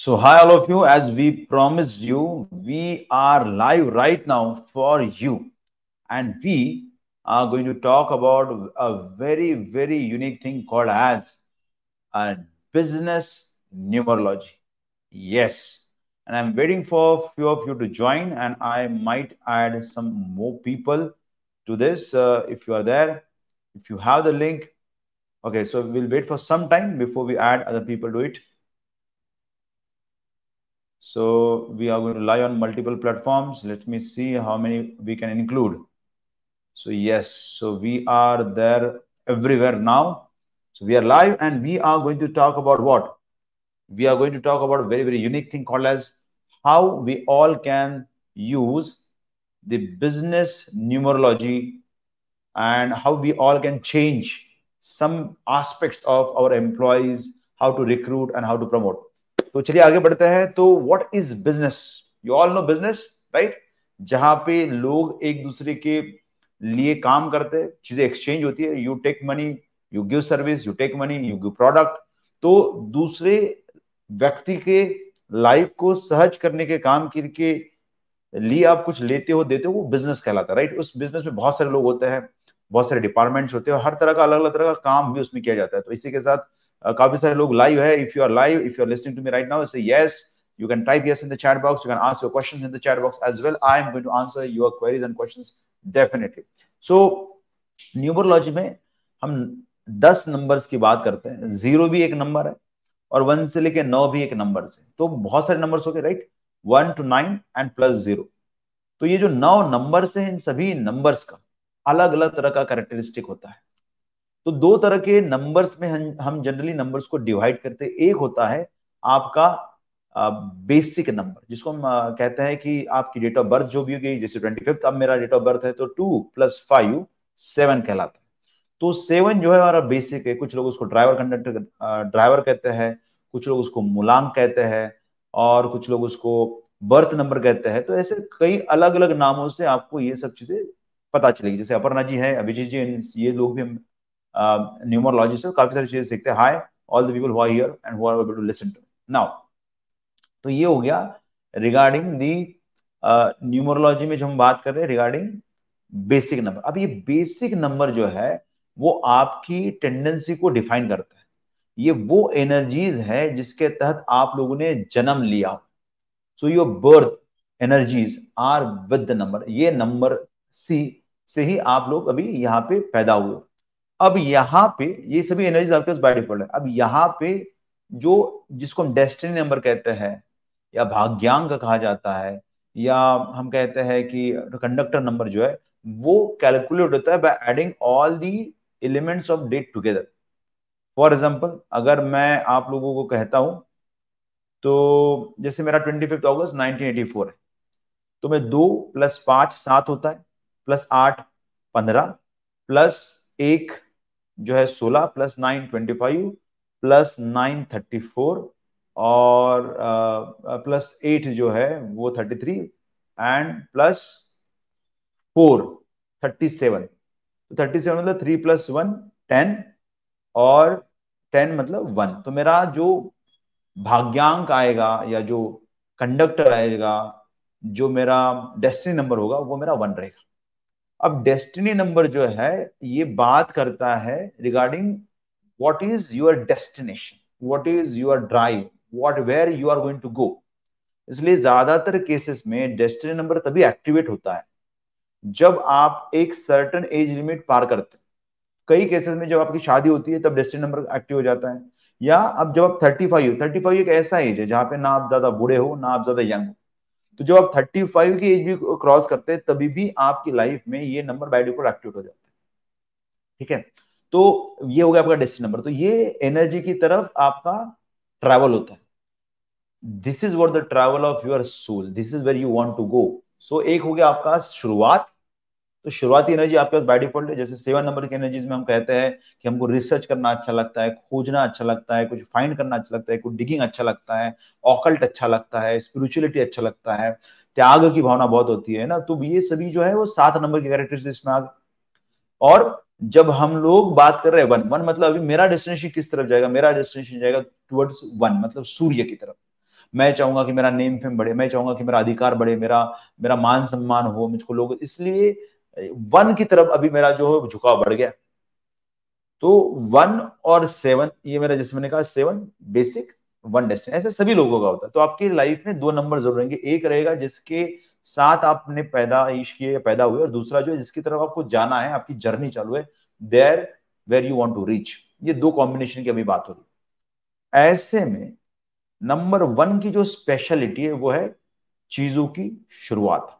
So, hi, all of you. As we promised you, we are live right now for you. And we are going to talk about a very, very unique thing called as a business numerology. Yes. And I'm waiting for a few of you to join, and I might add some more people to this uh, if you are there. If you have the link, okay, so we'll wait for some time before we add other people to it. So we are going to lie on multiple platforms. Let me see how many we can include. So yes, so we are there everywhere now. So we are live and we are going to talk about what? We are going to talk about a very, very unique thing called as how we all can use the business numerology and how we all can change some aspects of our employees, how to recruit and how to promote. तो चलिए आगे बढ़ते हैं। तो what is business you all know business right जहाँ पे लोग एक दूसरे के लिए काम करते हैं चीज़ें एक्सचेंज होती है। You take money you give service you take money you give product तो दूसरे व्यक्ति के लाइफ को सहज करने के काम करके लिए आप कुछ लेते हो, देते हो, वो बिज़नेस कहलाता है राइट उस बिज़नेस में बहुत सारे लोग होते हैं, बहुत सारे डिपार्टमेंट्स होते हैं हर तरह का अलग अलग तरह का काम भी उसमें किया जाता है। तो इसी के साथ काफ़ी सारे लोग लाइव है. If you are live if you are listening to me right now से yes you can type yes in the chat box. You can ask your questions in the chat box as well. I am going to answer your queries and questions definitely. So numerology में हम दस numbers की बात करते हैं. Zero भी एक number है और वन से लेके नौ भी एक नंबर से तो बहुत सारे नंबर्स हो गए right one two nine and plus zero तो ये जो नौ नंबर्स है, इन सभी नंबर्स का अलग अलग तरह का कैरेक्टरिस्टिक होता है. तो दो तरह के नंबर्स में हम हम जनरली नंबर्स को डिवाइड करते हैं। एक होता है आपका बेसिक नंबर जिसको हम कहते हैं कि आपकी डेट ऑफ़ बर्थ जो भी होगी, जैसे ट्वेंटी फिफ्थ अब मेरा डेट ऑफ़ बर्थ है तो टू प्लस फाइव सेवन कहलाता है। तो सेवन जो है हमारा बेसिक है। कुछ लोग उसको ड्राइवर कंडक्टर ड्राइवर कहते हैं, कुछ लोग उसको मुलांग कहते हैं, और कुछ लोग उसको बर्थ नंबर कहते हैं। तो ऐसे कई अलग अलग नामों से आपको ये सब चीज़ें पता चलेगी। जैसे अपर्णा जी है, अभिजीत जी ये लोग भी न्यूमरोलॉजिस्ट है काफ़ी सारी चीज़ें सीखते हैं। Hi all the people who are here and who are able to listen to now तो ये हो गया रिगार्डिंग दी न्यूमरोलॉजी में जो हम बात कर रहे हैं रिगार्डिंग बेसिक नंबर अब ये बेसिक नंबर जो है, वो आपकी टेंडेंसी को डिफाइन करता है। ये वो एनर्जीज है जिसके तहत आप लोगों ने जन्म लिया। So your birth energies are with the number ये नंबर सी से ही आप लोग अभी यहाँ पे पैदा हुए अब यहाँ पे ये सभी एनर्जीज आपके पास बाय डिफ़ॉल्ट है। अब यहाँ पे जो, जिसको हम डेस्टिनी नंबर कहते हैं, या भाग्यांक कहा जाता है, या हम कहते हैं कि कंडक्टर नंबर जो है, वो कैलकुलेट होता है by adding all the elements of date together for example अगर मैं आप लोगों को कहता हूँ तो जैसे मेरा twenty fifth August nineteen eighty four है तो मैं दो प्लस पाँच, सात होता है प्लस आठ, पंद्रह प्लस एक जो है सोलह plus nine twenty five, plus nine thirty four और प्लस एट जो है वो thirty three and plus four thirty seven. तो थर्टी सेवन मतलब थ्री प्लस वन टेन और टेन मतलब वन। तो मेरा जो भाग्यांक आएगा या जो कंडक्टर आएगा, जो मेरा डेस्टिनी नंबर होगा, वो मेरा वन रहेगा। अब डेस्टिनी नंबर जो है, ये बात करता है regarding what is your destination what is your drive what where you are going to go इसलिए ज़्यादातर केसेस में डेस्टिनी नंबर तभी एक्टिवेट होता है जब आप एक सर्टन एज लिमिट पार करते हैं। कई केसेस में जब आपकी शादी होती है, तब डेस्टिनी नंबर एक्टिव हो जाता है। या अब जब आप थर्टी फाइव थर्टी फाइव एक ऐसा एज है जहाँ पे ना आप ज़्यादा बूढ़े हो, ना आप ज़्यादा यंग हो। तो जब आप थर्टी फाइव की एज भी क्रॉस करते हैं, तभी भी आपकी लाइफ में ये नंबर बाय डिफ़ॉल्ट एक्टिवेट हो जाता है। ठीक है? तो ये हो गया आपका डेस्टिनी नंबर तो ये एनर्जी की तरफ़ आपका ट्रैवल होता है। This is what the travel of your soul this is where you want to go so एक हो गया आपका शुरुआत तो शुरुआती एनर्जी आपके पास बाय डिफ़ॉल्ट है, जैसे सेवन नंबर की एनर्जीज में हम कहते हैं कि हमको रिसर्च करना अच्छा लगता है, खोजना अच्छा लगता है, कुछ फाइंड करना अच्छा लगता है, कुछ डिगिंग अच्छा लगता है ऑकल्ट अच्छा लगता है स्पिरिचुअलिटी अच्छा लगता है, त्याग की भावना बहुत होती है ना? तो ये सभी जो है वो सात नंबर के कैरेक्टर्स इसमें आ और जब हम लोग बात कर रहे हैं वन वन मतलब अभी मेरा डेस्टिनेशन किस तरफ़ जाएगा? मेरा डेस्टिनेशन जाएगा टुवर्ड्स वन मतलब सूर्य की तरफ़। मैं चाहूँगा कि मेरा नेम फेम बढ़े, मैं चाहूँगा कि मेरा अधिकार बढ़े, मेरा मेरा मान सम्मान हो, मुझको लोग, इसलिए वन की तरफ़ अभी मेरा जो है झुकाव बढ़ गया। तो वन और सेवन, ये मेरा जैसे मैंने कहा, सेवन बेसिक वन डेस्टिनी ऐसे सभी लोगों का होता है। तो आपकी लाइफ में दो नंबर ज़रूर रहेंगे। एक रहेगा जिसके साथ आपने पैदा किए, पैदा हुए, और दूसरा जो है जिसकी तरफ़ आपको जाना है, आपकी जर्नी चालू है there where you want to reach ये दो कॉम्बिनेशन की अभी बात हो रही है। ऐसे में नंबर वन की जो स्पेशलिटी है, वो है चीज़ों की शुरुआत।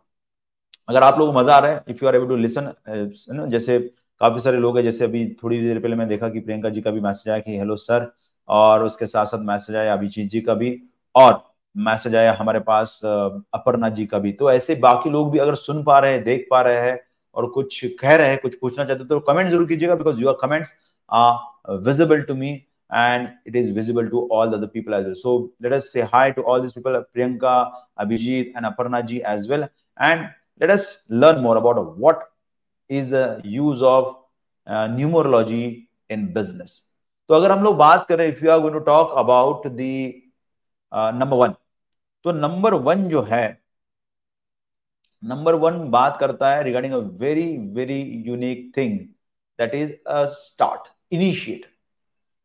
अगर आप लोग मज़ा आ रहा है if you are able to listen जैसे काफ़ी सारे लोग हैं जैसे अभी थोड़ी देर पहले मैं देखा कि प्रियंका जी का भी मैसेज आया कि हेलो सर और उसके साथ साथ मैसेज आया अभिजीत जी का भी और मैसेज आया हमारे पास अपर्णा जी का भी। तो ऐसे बाकी लोग भी अगर सुन पा रहे हैं देख पा रहे हैं और कुछ कह रहे हैं कुछ पूछना चाहते तो कमेंट ज़रूर कीजिएगा because your comments are visible to me and it is visible to all the other people as well. So let us say hi to all these people, Priyanka, Abhijit, and Aparna ji as let us learn more about what is the use of uh, numerology in business. तो अगर हम लोग बात करें if you are going to talk about the number one तो number one जो है number one बात करता है regarding a very very unique thing that is a start initiate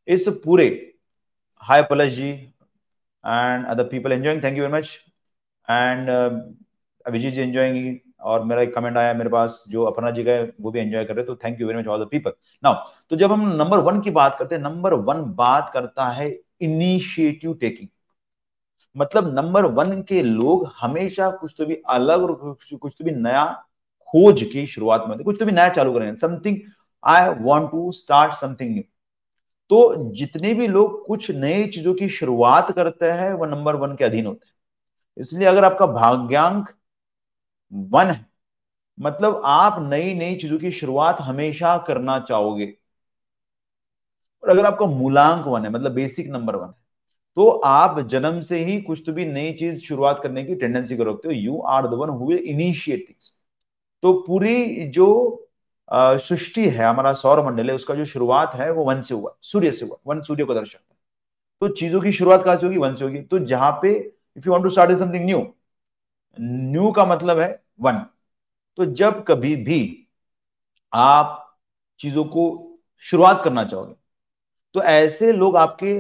इस पूरे hi Palash ji and other people enjoying thank you very much and Abhijit ji enjoying और मेरा एक कमेंट आया मेरे पास, जो अपना जी का वो भी एंजॉय कर रहे तो thank you very much all the people now तो जब हम नंबर वन की बात करते हैं नंबर वन बात करता है इनिशिएटिव टेकिंग मतलब नंबर वन के लोग हमेशा कुछ तो भी अलग और कुछ तो भी नया खोज की शुरुआत में कुछ तो भी नया चालू करेंगे something I want to start something new तो जितने भी लोग कुछ नई चीज़ों की शुरुआत करते हैं वह नंबर वन के अधीन होते हैं। इसलिए अगर आपका भाग्यांक वन है। मतलब आप नई नई चीज़ों की शुरुआत हमेशा करना चाहोगे। और अगर आपका मूलांक वन है मतलब बेसिक नंबर वन है तो आप जन्म से ही कुछ तो भी नई चीज़ शुरुआत करने की टेंडेंसी कर रखते हो। You are the one who initiate things तो पूरी जो सृष्टि है, हमारा सौर मंडल है, उसका जो शुरुआत है, वो वन से हुआ, सूर्य से हुआ, वन सूर्य को दर्शाता है। तो चीज़ों की शुरुआत कहाँ से होगी? वन से होगी। तो जहाँ पे if you want to start something new new का मतलब है वन। तो जब कभी भी आप चीज़ों को शुरुआत करना चाहोगे तो ऐसे लोग आपके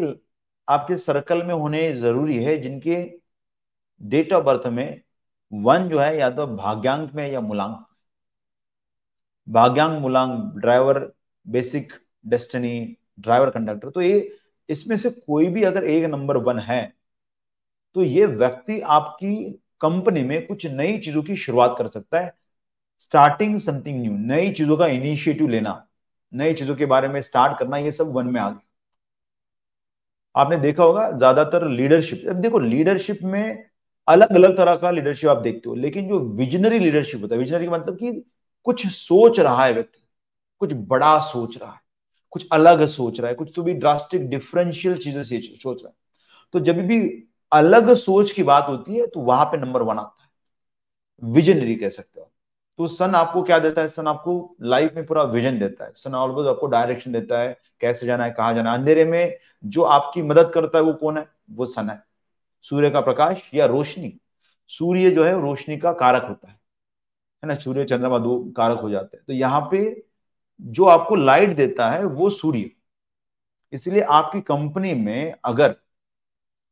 आपके सर्कल में होने ज़रूरी है जिनके डेट ऑफ़ बर्थ में वन जो है या तो भाग्यांक में या मूलांक। भाग्यांक, मूलांक, driver, basic, destiny, driver, conductor. तो ये, इसमें से कोई भी अगर एक नंबर वन है तो ये व्यक्ति आपकी कंपनी में कुछ नई चीज़ों की शुरुआत कर सकता है। स्टार्टिंग समथिंग न्यू नई चीज़ों का इनिशिएटिव लेना, नई चीज़ों के बारे में स्टार्ट करना, ये सब वन में आ गया। आपने देखा होगा, ज़्यादातर लीडरशिप अब देखो लीडरशिप में अलग अलग तरह का लीडरशिप आप देखते हो, लेकिन जो विजनरी लीडरशिप होता है विजनरी का मतलब कि कुछ सोच रहा है व्यक्ति, कुछ बड़ा सोच रहा है, कुछ अलग सोच रहा है, कुछ तो भी ड्रास्टिक डिफरेंशियल चीज़ें सोच रहा है। तो जब भी अलग सोच की बात होती है तो वहाँ पे नंबर वन आता है। विजनरी कह सकते हो तो सन आपको क्या देता है? सन आपको लाइफ में पूरा विजन देता है। सन ऑलवेज आपको डायरेक्शन देता है, कैसे जाना है, कहाँ जाना है। अंधेरे में जो आपकी मदद करता है, वो कौन है? वो सन है। सूर्य का प्रकाश या रोशनी। सूर्य जो है, रोशनी का कारक होता है। है ना? सूर्य, चंद्रमा दो कारक हो जाते हैं। तो यहाँ पे जो आपको लाइट देता है, वो सूर्य। इसलिए आपकी कंपनी में अगर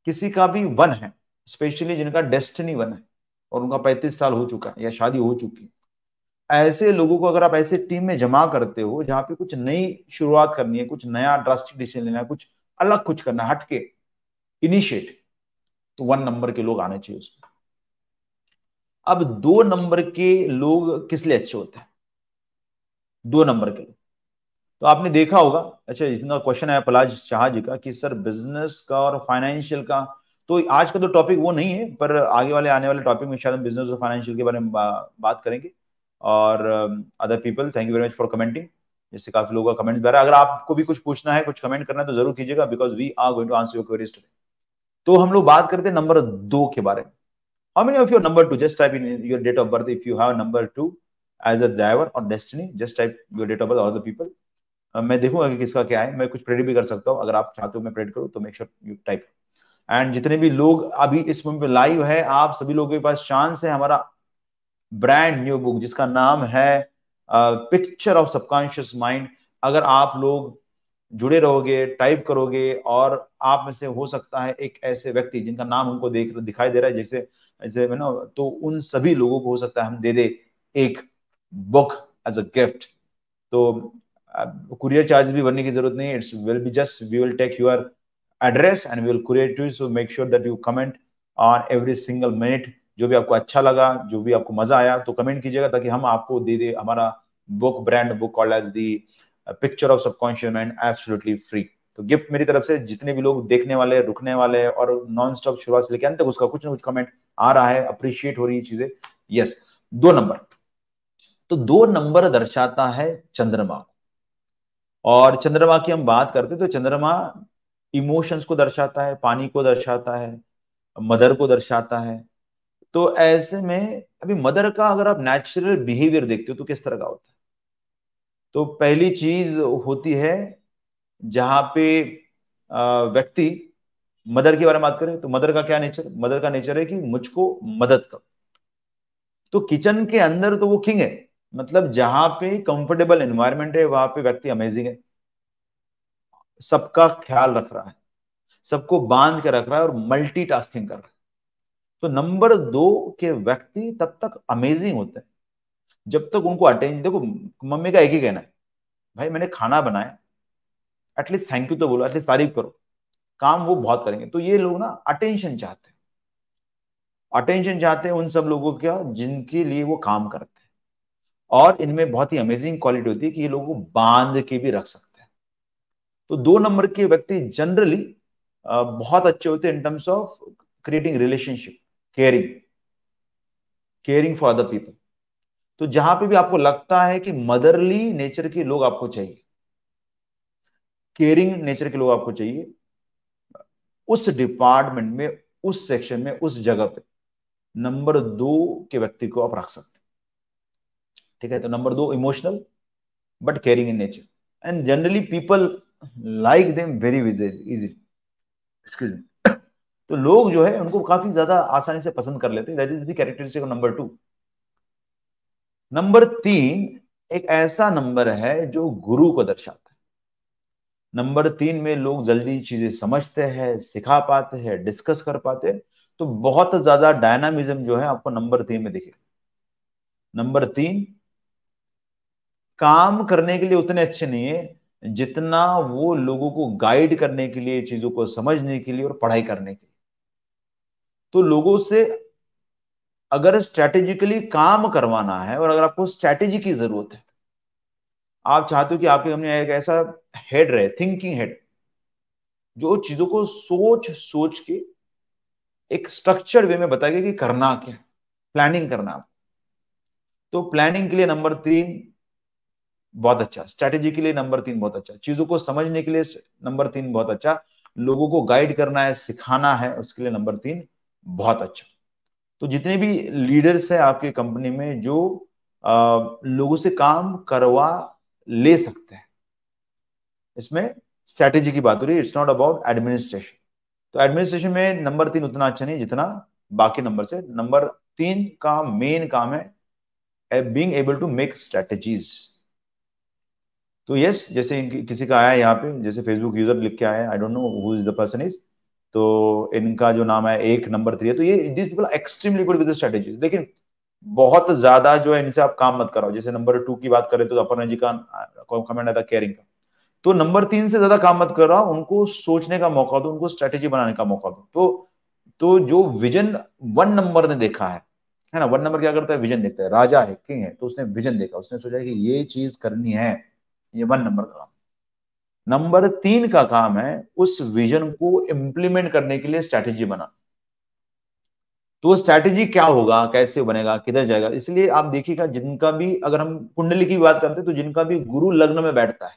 किसी का भी वन है स्पेशली जिनका डेस्टिनी वन है, और उनका पैंतीस साल हो चुका है या शादी हो चुकी है। ऐसे लोगों को अगर आप ऐसे टीम में जमा करते हो, जहाँ पे कुछ नई शुरुआत करनी है, कुछ नया ड्रास्टिक डिसीज़न लेना है, कुछ अलग कुछ करना है, हटके इनिशिएट तो वन नंबर के लोग आने चाहिए उसमें। अब दो नंबर के लोग किस लिए अच्छे होते हैं? दो नंबर के लोग। तो आपने देखा होगा अच्छा इतना क्वेश्चन आया पलाज शाह जी का कि सर बिज़नेस का और फाइनेंशियल का तो आज का तो टॉपिक वो नहीं है पर आगे वाले आने वाले टॉपिक में शायद हम बिज़नेस और फाइनेंशियल के बारे में बा, बात करेंगे। और other people thank you very much for commenting जिससे काफ़ी लोगों का कमेंट अगर आपको भी कुछ पूछना है कुछ कमेंट करना है तो ज़रूर कीजिएगा because we are going to answer your queries today तो हम लोग बात करते हैं नंबर दो के बारे में। How many of your number two just type in your date of birth if you have number two as a driver और destiny just type your date of birth और द पीपल मैं देखूँगा कि किसका क्या है। मैं कुछ प्रेडिट भी कर सकता हूँ। अगर आप चाहते हो मैं प्रेडिट करूँ तो make sure you type and जितने भी लोग अभी इस पे लाइव है, आप सभी लोगों के पास चांस है हमारा ब्रांड न्यू बुक जिसका नाम है पिक्चर ऑफ़ सबकॉन्शियस माइंड अगर आप लोग जुड़े रहोगे टाइप करोगे, और आप में से हो सकता है एक ऐसे व्यक्ति जिनका नाम हमको देख, दिखाई दे रहा है, जैसे ऐसे ना तो उन सभी लोगों को हो सकता है हम दे दे एक बुक एज अ गिफ्ट तो कुरियर चार्ज भी भरने की ज़रूरत नहीं it's will be just we will take your address and we will courier to so make sure that you comment on every single minute जो भी आपको अच्छा लगा, जो भी आपको मज़ा आया तो कमेंट कीजिएगा ताकि हम आपको दे दे, हमारा book brand book called as the picture of subconscious mind absolutely free तो गिफ्ट मेरी तरफ़ से, जितने भी लोग देखने वाले, रुकने वाले और नॉन स्टॉप शुरुआत से लेकर अंत तक, उसका कुछ ना कुछ कमेंट आ रहा है अप्रिशिएट हो रही है चीज़ें। यस दो नंबर तो दो नंबर दर्शाता है चंद्रमा और चंद्रमा की हम बात करते तो चंद्रमा इमोशंस को दर्शाता है, पानी को दर्शाता है मदर को दर्शाता है। तो ऐसे में अभी मदर का अगर आप नेचुरल बिहेवियर देखते हो तो किस तरह का होता है? तो पहली चीज़ होती है जहाँ पे व्यक्ति मदर के बारे में बात करें तो मदर का क्या नेचर मदर का नेचर है कि मुझको मदद करो। तो किचन के अंदर तो वो किंग है। मतलब जहाँ पे कंफर्टेबल एनवायरमेंट है, वहाँ पे व्यक्ति अमेजिंग है। सबका ख्याल रख रहा है। सबको बाँध के रख रहा है और मल्टीटास्किंग कर रहा है। तो नंबर दो के व्यक्ति तब तक अमेजिंग होते हैं। जब तक उनको अटेंशन देखो, मम्मी का एक ही कहना है, भाई, मैंने खाना बनाया। एटलीस्ट थैंक यू तो बोलो एटलीस्ट तारीफ़ करो। काम वो बहुत करेंगे। तो ये लोग ना अटेंशन चाहते हैं। अटेंशन चाहते हैं उन सब लोगों का जिनके लिए वो काम करते और इनमें बहुत ही अमेजिंग क्वालिटी होती है कि ये लोगों को बाँध के भी रख सकते हैं। तो दो नंबर के व्यक्ति जनरली बहुत अच्छे होते हैं in terms of creating relationship caring caring for other people तो जहाँ पे भी आपको लगता है कि मदरली नेचर के लोग आपको चाहिए केयरिंग नेचर के लोग आपको चाहिए, उस डिपार्टमेंट में, उस सेक्शन में, उस जगह पे, नंबर दो के व्यक्ति को आप रख सकते ठीक है? तो नंबर दो emotional but caring in nature and generally people like them very easy तो लोग जो है, उनको काफ़ी ज़्यादा आसानी से पसंद कर लेते हैं। That is number two number तीन, एक ऐसा नंबर है जो गुरु को दर्शाता है। नंबर तीन में लोग जल्दी चीज़ें समझते हैं, सिखा पाते हैं डिस्कस कर पाते हैं। तो बहुत ज़्यादा डायनामिज्म जो है आपको नंबर तीन में दिखेगा। नंबर तीन काम करने के लिए उतने अच्छे नहीं है, जितना वो लोगों को गाइड करने के लिए, चीज़ों को समझने के लिए और पढ़ाई करने के लिए। तो लोगों से अगर स्ट्रेटेजिकली काम करवाना है और अगर आपको स्ट्रेटेजी की ज़रूरत है, आप चाहते हो कि आपके हमने एक ऐसा हेड रहे थिंकिंग हेड जो चीज़ों को सोच सोच के एक स्ट्रक्चर्ड वे में बताएगा कि करना क्या प्लानिंग करना। तो प्लानिंग के लिए नंबर तीन बहुत अच्छा। स्ट्रेटेजी के लिए नंबर तीन बहुत अच्छा। चीज़ों को समझने के लिए नंबर तीन बहुत अच्छा। लोगों को गाइड करना है सिखाना है उसके लिए नंबर तीन बहुत अच्छा। तो जितने भी लीडर्स हैं आपके कंपनी में जो आ, लोगों से काम करवा ले सकते हैं। इसमें स्ट्रैटेजी की बात हो रही है। इट्स नॉट अबाउट एडमिनिस्ट्रेशन तो एडमिनिस्ट्रेशन में नंबर तीन उतना अच्छा नहीं जितना बाकी नंबर से। नंबर तीन का मेन काम है being able to make strategies तो यस जैसे किसी का आया यहाँ पे, जैसे फेसबुक यूज़र लिख के आया I don't know who is the person is तो इनका जो नाम है, एक नंबर थ्री है तो ये this people extremely good with strategies लेकिन बहुत ज़्यादा जो है, इनसे आप काम मत कराओ, जैसे नंबर टू की बात करें तो अपर्णा जी का कमेंट आता केयरिंग का तो नंबर तीन से ज़्यादा काम मत कराओ, उनको सोचने का मौका दो, उनको स्ट्रेटेजी बनाने का मौका दो तो तो जो विजन वन नंबर ने देखा है है ना वन नंबर क्या करता है? विजन देखता है, राजा है किंग है तो उसने विजन देखा, उसने सोचा कि ये चीज़ करनी है ये वन नंबर का काम। नंबर तीन का काम है उस विजन को इंप्लीमेंट करने के लिए स्ट्रैटेजी बना। तो स्ट्रैटेजी क्या होगा, कैसे बनेगा, किधर जाएगा? इसलिए आप देखिएगा, जिनका भी अगर हम कुंडली की बात करते हैं तो जिनका भी गुरु लग्न में बैठता है,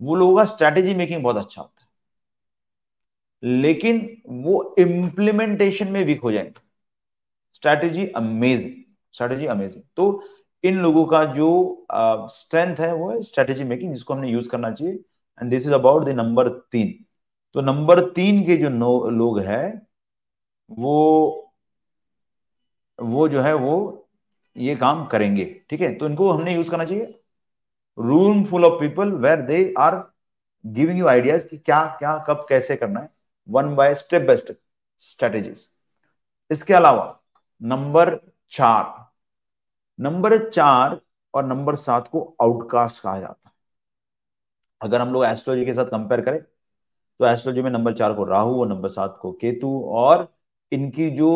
वो लोगों का स्ट्रैटेजी मेकिंग बहुत अच्छा होता है। लेकिन वो इंप्लीमेंटेशन में वीक हो जाएँगे। स्ट्रैटेजी अमेजिंग स्ट्रैटेजी अमेजिंग तो इन लोगों का जो स्ट्रेंथ uh, है वो है स्ट्रेटेजी मेकिंग जिसको हमने यूज़ करना चाहिए। And this is about the number तीन। तो नंबर तीन के जो नो, लोग हैं वो वो जो है वो ये काम करेंगे। ठीक है? तो इनको हमने यूज़ करना चाहिए। Room full of people where they are giving you ideas कि क्या क्या कब कैसे करना है। One by step by step strategies इसके अलावा नंबर चार। नंबर चार और नंबर सात को आउटकास्ट कहा जाता है। अगर हम लोग एस्ट्रोलॉजी के साथ कंपेयर करें तो एस्ट्रोलॉजी में नंबर चार को राहु और नंबर सात को केतु और इनकी जो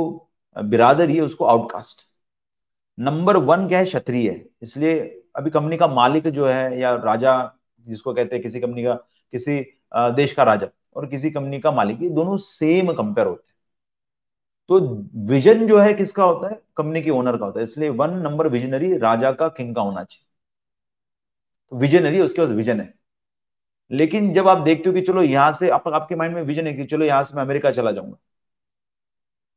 बिरादरी है उसको आउटकास्ट नंबर वन क्या है? क्षत्रिय इसलिए अभी कंपनी का मालिक जो है या राजा जिसको कहते हैं, किसी कंपनी का, किसी देश का राजा और किसी कंपनी का मालिक, ये दोनों सेम कंपेयर होते हैं। तो विजन जो है किसका होता है? कंपनी के ओनर का होता है। इसलिए वन नंबर विजनरी राजा का किंग का होना चाहिए। तो विजनरी उसके पास विजन है। लेकिन जब आप देखते हो कि चलो यहाँ से आप, आपके माइंड में विजन है कि चलो यहाँ से मैं अमेरिका चला जाऊँगा।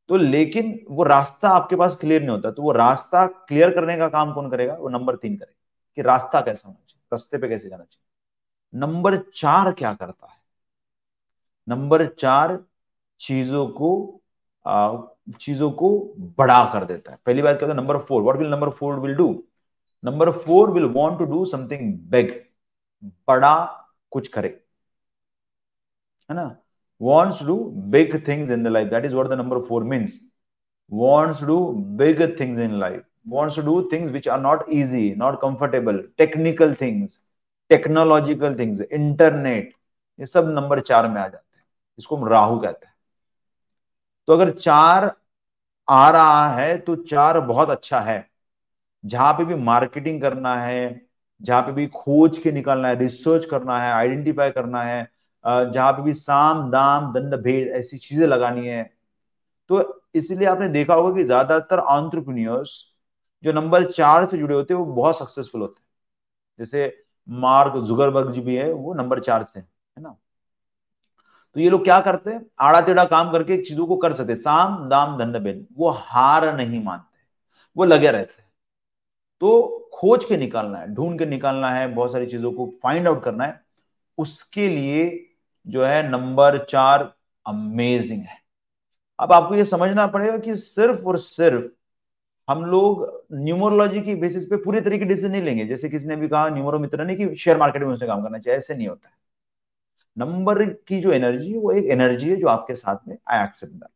तो लेकिन वो रास्ता आपके पास क्लियर नहीं होता। तो वो रास्ता क्लियर करने का काम कौन करेगा? वो नंबर तीन करेगा कि रास्ता कैसा होना चाहिए रास्ते पे कैसे जाना चाहिए। नंबर चार क्या करता है? नंबर चार चीज़ों को चीज़ों को बढ़ा कर देता है। पहली बात क्या होता है? Number four what will number four will do number four will want to do something big बड़ा कुछ करे। है ना? Wants to do big things in the life that is what the number four means wants do big things in life wants to do things which are not easy not comfortable technical things technological things internet ये सब number चार में आ जाते हैं। इसको हम राहु कहते हैं। तो अगर चार आ रहा है तो चार बहुत अच्छा है। जहाँ पे भी मार्केटिंग करना है, जहाँ पे भी खोज के निकालना है, रिसर्च करना है, आइडेंटिफाई करना है जहाँ पे भी साम, दाम, दंड, भेद ऐसी चीज़ें लगानी है तो इसलिए आपने देखा होगा कि ज़्यादातर ऑन्ट्रप्रन्योर्स जो नंबर चार से जुड़े होते हैं, वो बहुत सक्सेसफुल होते हैं। जैसे मार्क जुगरबर्ग जी भी है, वो नंबर चार से है ना? तो ये लोग क्या करते हैं? आड़ा टेढ़ा काम करके चीज़ों को कर सकते साम, दाम दंड भेद वो हार नहीं मानते। वो लगे रहते तो खोज के निकालना है, ढूंढ के निकालना है, बहुत सारी चीज़ों को फाइंड आउट करना है। उसके लिए जो है नंबर चार अमेजिंग है। अब आपको ये समझना पड़ेगा कि सिर्फ़ और सिर्फ़ हम लोग न्यूमरोलॉजी की बेसिस पे पूरी तरीके डिसीज़न नहीं लेंगे। जैसे किसी ने भी कहा न्यूमरो मित्र ने कि शेयर मार्केट में उसने काम करना चाहिए, ऐसे नहीं होता है। नंबर की जो एनर्जी है, वो एक एनर्जी है जो आपके साथ में आई एक्सेप्ट दैट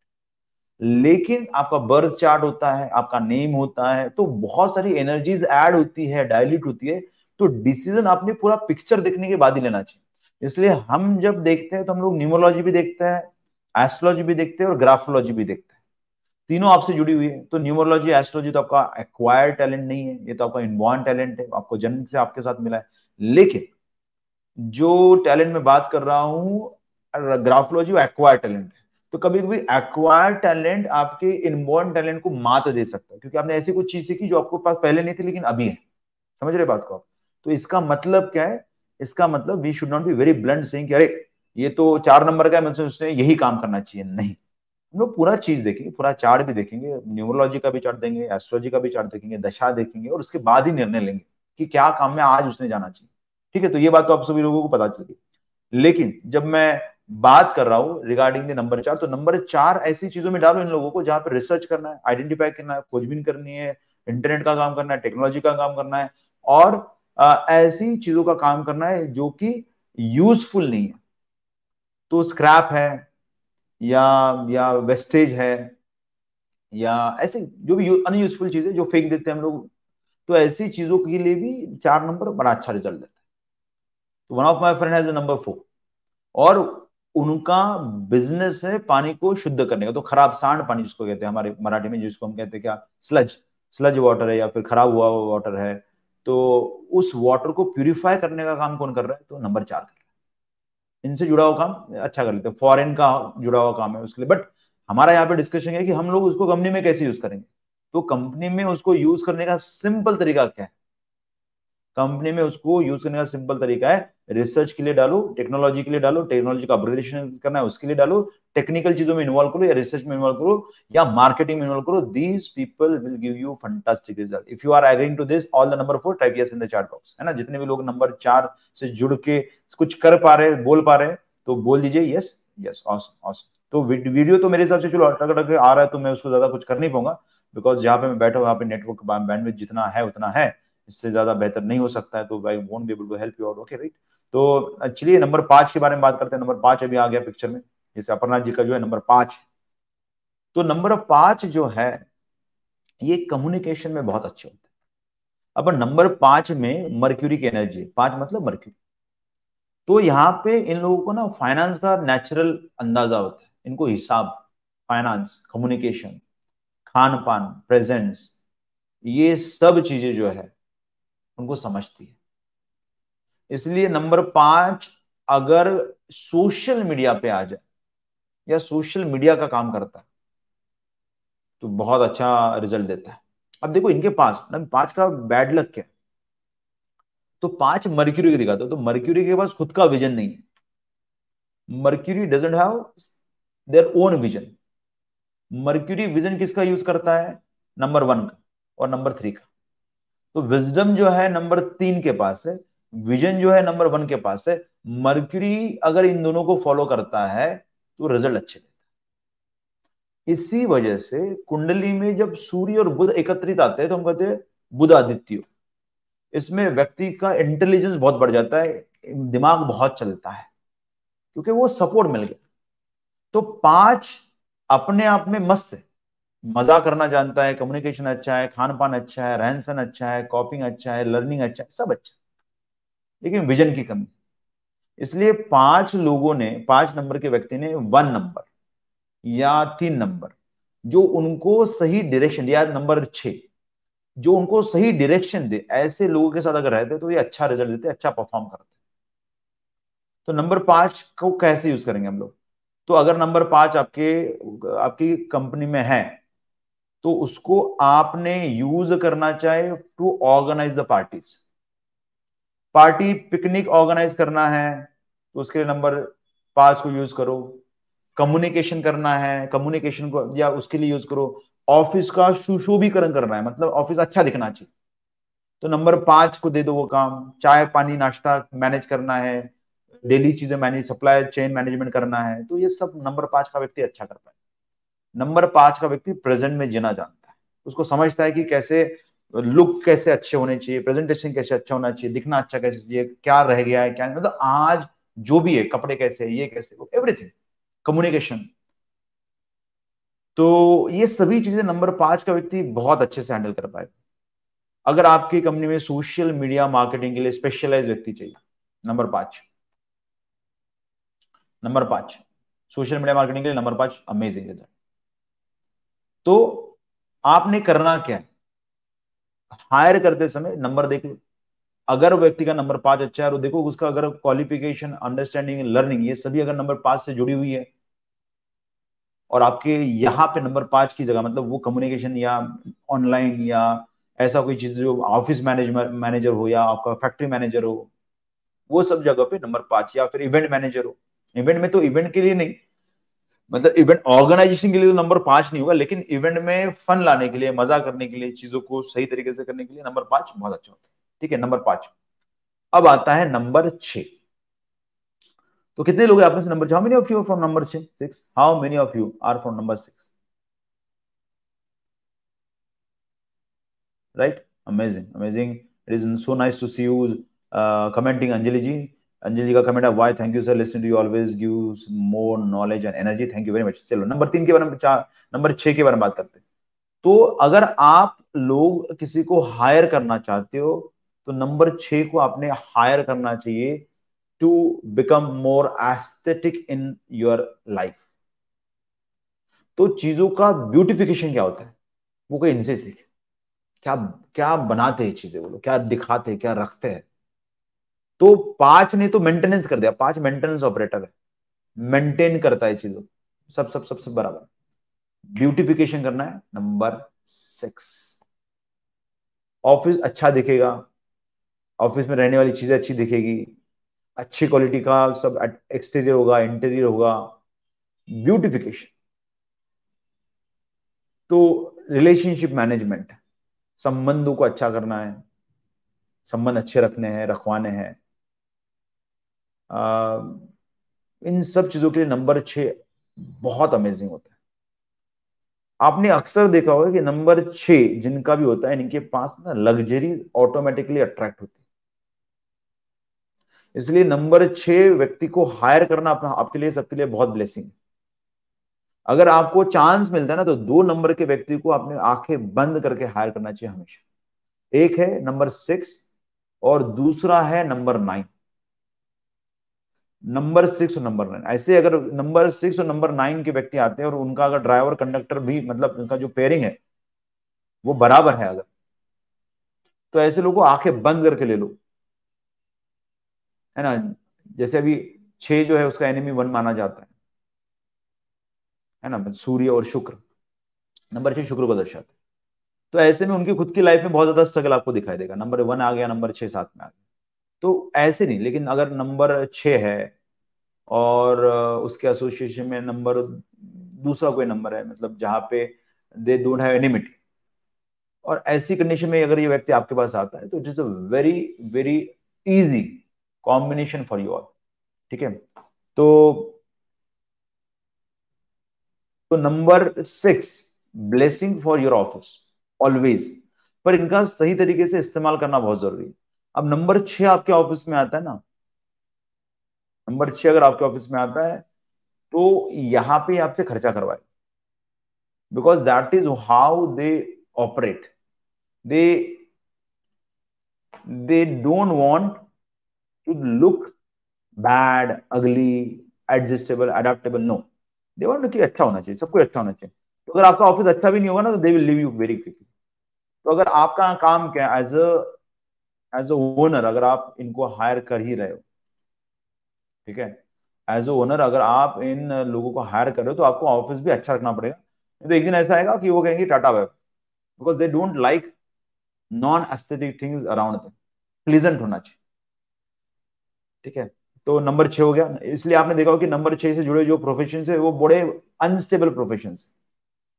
लेकिन आपका बर्थ चार्ट होता है, आपका नेम होता है तो बहुत सारी एनर्जीज ऐड होती है डायल्यूट होती है तो डिसीज़न आपने पूरा पिक्चर देखने के बाद ही लेना चाहिए। इसलिए हम जब देखते हैं तो हम लोग न्यूमोलॉजी भी देखते हैं एस्ट्रोलॉजी भी देखते हैं और ग्राफोलॉजी भी देखते हैं। तीनों आपसे जुड़ी हुई है। तो न्यूमोलॉजी एस्ट्रोलॉजी तो आपका एक्वायर्ड टैलेंट नहीं है, ये तो आपका इनबॉर्न टैलेंट है, आपको जन्म से आपके साथ मिला है। लेकिन जो टैलेंट में बात कर रहा हूँ ग्राफोलॉजी एक्वायर टैलेंट है। तो कभी कभी एक्वायर टैलेंट आपके इनबॉर्न टैलेंट को मात दे सकता है, क्योंकि आपने ऐसी कुछ चीज़ सीखी जो आपको पास पहले नहीं थी, लेकिन अभी है। समझ रहे बात को आप? तो इसका मतलब क्या है? इसका मतलब we should not be very blunt saying कि अरे, ये तो चार नंबर का है उसने यही काम करना चाहिए। नहीं। हम लोग पूरा चीज़ देखेंगे, पूरा चार्ट भी देखेंगे न्यूमोलॉजी का भी चार्ट देंगे एस्ट्रोलॉजी का भी चार्ट देखेंगे, दशा देखेंगे और उसके बाद ही निर्णय लेंगे कि क्या काम में आज उसने जाना चाहिए। ठीक है तो ये बात तो आप सभी लोगों को पता चलेगी लेकिन जब मैं बात कर रहा हूँ रिगार्डिंग द नंबर चार तो नंबर चार ऐसी चीज़ों में डालो इन लोगों को जहाँ पर रिसर्च करना है आइडेंटिफाई करना है, खोजबीन करनी है इंटरनेट का काम करना है टेक्नोलॉजी का काम करना है, और ऐसी चीज़ों का काम करना है जो कि यूजफुल नहीं है। तो स्क्रैप है, या या वेस्टेज है, या ऐसे जो भी अनयूजफुल चीज़ें जो फेंक देते हैं हम लोग तो ऐसी चीज़ों के लिए भी चार नंबर बड़ा अच्छा रिज़ल्ट देता है। तो one of my friend has number four और उनका बिज़नेस है पानी को शुद्ध करने का। तो खराब सांड पानी जिसको कहते हैं हमारे मराठी में, जिसको हम कहते हैं क्या? स्लज स्लज वाटर है या फिर खराब हुआ वाटर है। तो उस वाटर को प्यूरिफाई करने का काम कौन कर रहा है? तो नंबर चार कर रहा है। इनसे जुड़ा हुआ काम अच्छा कर लेते हैं। फॉरेन का जुड़ा हुआ काम है उसके लिए। बट हमारा यहाँ पे डिस्कशन है कि हम लोग उसको कंपनी में कैसे यूज़ करेंगे? तो कंपनी में उसको यूज़ करने का सिंपल तरीका क्या है? कंपनी में उसको यूज़ करने का सिंपल तरीका है रिसर्च के लिए डालो टेक्नोलॉजी के लिए डालो टेक्नोलॉजी का अपग्रेडेशन करना है, उसके लिए डालो टेक्निकल चीज़ों में इन्वॉल्व करो या रिसर्च में इन्वॉल्व करो या मार्केटिंग में इन्वॉल्व करो these people will give you fantastic result if you are agreeing to this all the number four type yes in the chat box है ना? जितने भी लोग नंबर चार से जुड़ के कुछ कर पा रहे बोल पा रहे तो बोल दीजिए यस यस ऑसम ऑसम तो वीडियो तो मेरे हिसाब से चलो, अटक अटक आ रहा है तो मैं उसको ज़्यादा कुछ कर नहीं पाऊँगा बिकॉज़ जहाँ पे मैं बैठा हूँ, वहाँ पे नेटवर्क बैंडविड्थ जितना है, उतना है, इससे ज़्यादा बेहतर नहीं हो सकता है तो I won't be able to help you out okay right तो चलिए नंबर पाँच के बारे में बात करते हैं। नंबर पाँच अभी आ गया पिक्चर में, जैसे अपर्णा जी का जो है नंबर पाँच। तो नंबर पाँच जो है, ये कम्युनिकेशन में बहुत अच्छे होते हैं। अब नंबर पाँच में मर्क्यूरी की एनर्जी पाँच मतलब मर्क्यूरी तो यहाँ पे इन लोगों को ना फाइनेंस का नेचुरल अंदाज़ा होता है। इनको हिसाब फाइनेंस कम्युनिकेशन खान पान प्रेजेंस ये सब चीज़ें जो है, उनको समझती है। इसलिए नंबर पाँच, अगर सोशल मीडिया पे आ जाए या सोशल मीडिया का काम करता है तो बहुत अच्छा रिज़ल्ट देता है। अब देखो, इनके पास, ना, पाँच का बैड लक क्या तो पाँच मर्क्यूरी को दिखाता तो मर्क्यूरी के पास खुद का विजन नहीं है। Mercury doesn't have their own vision Mercury vision किसका यूज़ करता है? नंबर वन का और नंबर थ्री का। तो विजडम जो है नंबर तीन के पास है। विजन जो है नंबर वन के पास है। मर्क्यूरी अगर इन दोनों को फॉलो करता है तो रिज़ल्ट अच्छे देता है। इसी वजह से कुंडली में जब सूर्य और बुध एकत्रित आते हैं तो हम कहते हैं बुध आदित्य। इसमें व्यक्ति का इंटेलिजेंस बहुत बढ़ जाता है, दिमाग बहुत चलता है, क्योंकि वो सपोर्ट मिल गया। तो पाँच अपने आप में मस्त है। मज़ा करना जानता है कम्युनिकेशन अच्छा है खान पान अच्छा है रहन सहन अच्छा है कॉपिंग अच्छा है लर्निंग अच्छा है, सब अच्छा। लेकिन विजन की कमी। इसलिए पाँच लोगों ने, पाँच नंबर के व्यक्ति ने वन नंबर या तीन नंबर, जो उनको सही डायरेक्शन या नंबर छ जो उनको सही डायरेक्शन दे, ऐसे लोगों के साथ अगर रहते तो ये अच्छा रिज़ल्ट देते अच्छा परफॉर्म करते। तो नंबर पाँच को कैसे यूज़ करेंगे हम लोग? तो अगर नंबर पाँच आपके, आपकी कंपनी में है तो उसको आपने यूज़ करना चाहे to organise the parties party picnic organise करना है तो उसके लिए नंबर पाँच को यूज़ करो। कम्युनिकेशन करना है, कम्युनिकेशन को या उसके लिए यूज़ करो। ऑफ़िस का सुशोभीकरण करना है मतलब ऑफ़िस अच्छा दिखना चाहिए। तो नंबर पाँच को दे दो वो काम। चाय, पानी, नाश्ता मैनेज करना है। डेली चीज़ें मैनेज, सप्लाई चेन मैनेजमेंट करना है। तो ये सब नंबर पाँच का व्यक्ति अच्छा कर पाए। नंबर पाँच का व्यक्ति प्रेजेंट में जीना जानता है। उसको समझता है कि कैसे लुक कैसे अच्छे होने चाहिए प्रेजेंटेशन कैसे अच्छा होना चाहिए, दिखना अच्छा कैसे चाहिए, क्या रह गया है, क्या मतलब आज जो भी है, कपड़े कैसे है, ये कैसे वो एवरीथिंग कम्युनिकेशन तो ये सभी चीज़ें नंबर पाँच का व्यक्ति बहुत अच्छे से हैंडल कर पाए अगर आपकी कंपनी में सोशल मीडिया मार्केटिंग के लिए स्पेशलाइज व्यक्ति चाहिए नंबर पाँच। नंबर पाँच सोशल मीडिया मार्केटिंग के लिए नंबर पाँच अमेजिंग रिज़ल्ट तो आपने करना क्या है? हायर करते समय नंबर देख लो। अगर व्यक्ति का नंबर पाँच अच्छा है और देखो उसका अगर क्वालिफिकेशन अंडरस्टैंडिंग लर्निंग ये सभी अगर नंबर पाँच से जुड़ी हुई है, और आपके यहाँ पे नंबर पाँच की जगह मतलब वो कम्युनिकेशन या ऑनलाइन या ऐसा कोई चीज़ जो ऑफ़िस मैनेजर मैनेजर हो या आपका फैक्ट्री मैनेजर हो, वो सब जगह पे नंबर पाँच या फिर इवेंट मैनेजर हो। इवेंट में तो इवेंट के लिए नहीं मतलब इवेंट ऑर्गेनाइजेशन के लिए तो नंबर पाँच नहीं होगा, लेकिन इवेंट में फन लाने के लिए, मज़ा करने के लिए, चीज़ों को सही तरीके से करने के लिए नंबर पाँच बहुत अच्छा होता है। ठीक है नंबर पाँच। अब आता है नंबर छ तो कितने लोग आपने से number how many of you from number छ six how many of you are from number six right amazing amazing it is so nice to see you commenting Anjali ji Anjali ji का comment है why thank you sir listen to you always gives more knowledge and energy thank you very much चलो number तीन के बारे में number छह के बारे में बात करते हैं। तो अगर आप लोग किसी को हायर करना चाहते हो तो नंबर छह को आपने हायर करना चाहिए to become more aesthetic in your life तो चीज़ों का ब्यूटिफिकेशन क्या होता है? वो कोई इनसे सीखे। क्या क्या बनाते हैं चीज़ें वो लोग? क्या दिखाते हैं? क्या रखते हैं? तो पाँच ने तो मेंटेनेंस कर दिया। पाँच मेंटेनेंस ऑपरेटर है। मेंटेन करता है चीज़ों। सब सब सब सब बराबर। ब्यूटिफिकेशन करना है। नंबर सिक्स ऑफ़िस अच्छा दिखेगा। ऑफ़िस में रहने वाली चीज़ें अच्छी दिखेगी। अच्छी क्वालिटी का सब एक्सटीरियर होगा इंटीरियर होगा। ब्यूटिफिकेशन तो रिलेशनशिप मैनेजमेंट संबंधों को अच्छा करना है। संबंध अच्छे रखने हैं, रखवाने हैं। इन सब चीज़ों के लिए नंबर छ बहुत अमेजिंग होता है। आपने अक्सर देखा होगा कि नंबर छ जिनका भी होता है, इनके पास ना लग्जरी ऑटोमेटिकली अट्रैक्ट होती है। इसलिए नंबर छ व्यक्ति को हायर करना अपना, आपके लिए, सबके लिए बहुत ब्लेसिंग है। अगर आपको चांस मिलता है ना तो दो नंबर के व्यक्ति को अपने आँखें बंद करके हायर करना चाहिए हमेशा। एक है नंबर सिक्स और दूसरा है नंबर नाइन नंबर सिक्स और नंबर नाइन। ऐसे अगर नंबर सिक्स और नंबर नाइन के व्यक्ति आते हैं और उनका अगर ड्राइवर, कंडक्टर भी मतलब उनका जो पेयरिंग है, वो बराबर है अगर तो ऐसे लोगों आँखें बंद करके ले लो। है ना? जैसे अभी छह जो है उसका एनिमी वन माना जाता है। है ना? सूर्य और शुक्र। नंबर छह शुक्र को दर्शाते तो ऐसे में उनकी खुद की लाइफ में बहुत ज़्यादा स्ट्रगल आपको दिखाई देगा। नंबर वन आ गया, नंबर छह सात में आ गया। तो ऐसे नहीं, लेकिन अगर नंबर छह है और उसके एसोसिएशन में नंबर दूसरा कोई नंबर है मतलब जहाँ पे दे डोंट हैव एनिमिटी और ऐसी कंडीशन में अगर ये व्यक्ति आपके पास आता है तो it is a very very easy combination for you all ठीक है? तो तो number six blessing for your office always पर इनका सही तरीके से इस्तेमाल करना बहुत ज़रूरी है। अब नंबर छह आपके ऑफ़िस में आता है ना, नंबर छह अगर आपके ऑफ़िस में आता है तो यहाँ पे आपसे खर्चा करवाए। Because that is how they operate they they don't want to look bad ugly adjustable adaptable no they want कि अच्छा होना चाहिए सब कुछ अच्छा होना चाहिए। तो अगर आपका ऑफ़िस अच्छा भी नहीं होगा ना तो they will leave you very quickly तो अगर आपका काम क्या as a as a owner अगर आप इनको हायर कर ही रहे हो, ठीक है? एज अ ओनर अगर आप इन लोगों को हायर कर रहे हो तो आपको ऑफ़िस भी अच्छा रखना पड़ेगा। तो एक दिन ऐसा आएगा कि वो कहेंगे टाटा web because they don't like non aesthetic things around them pleasant होना चाहिए। ठीक है? तो नंबर छह हो गया। इसलिए आपने देखा हो कि नंबर छह से जुड़े जो प्रोफेशन है, वो बड़े अनस्टेबल प्रोफेशन है।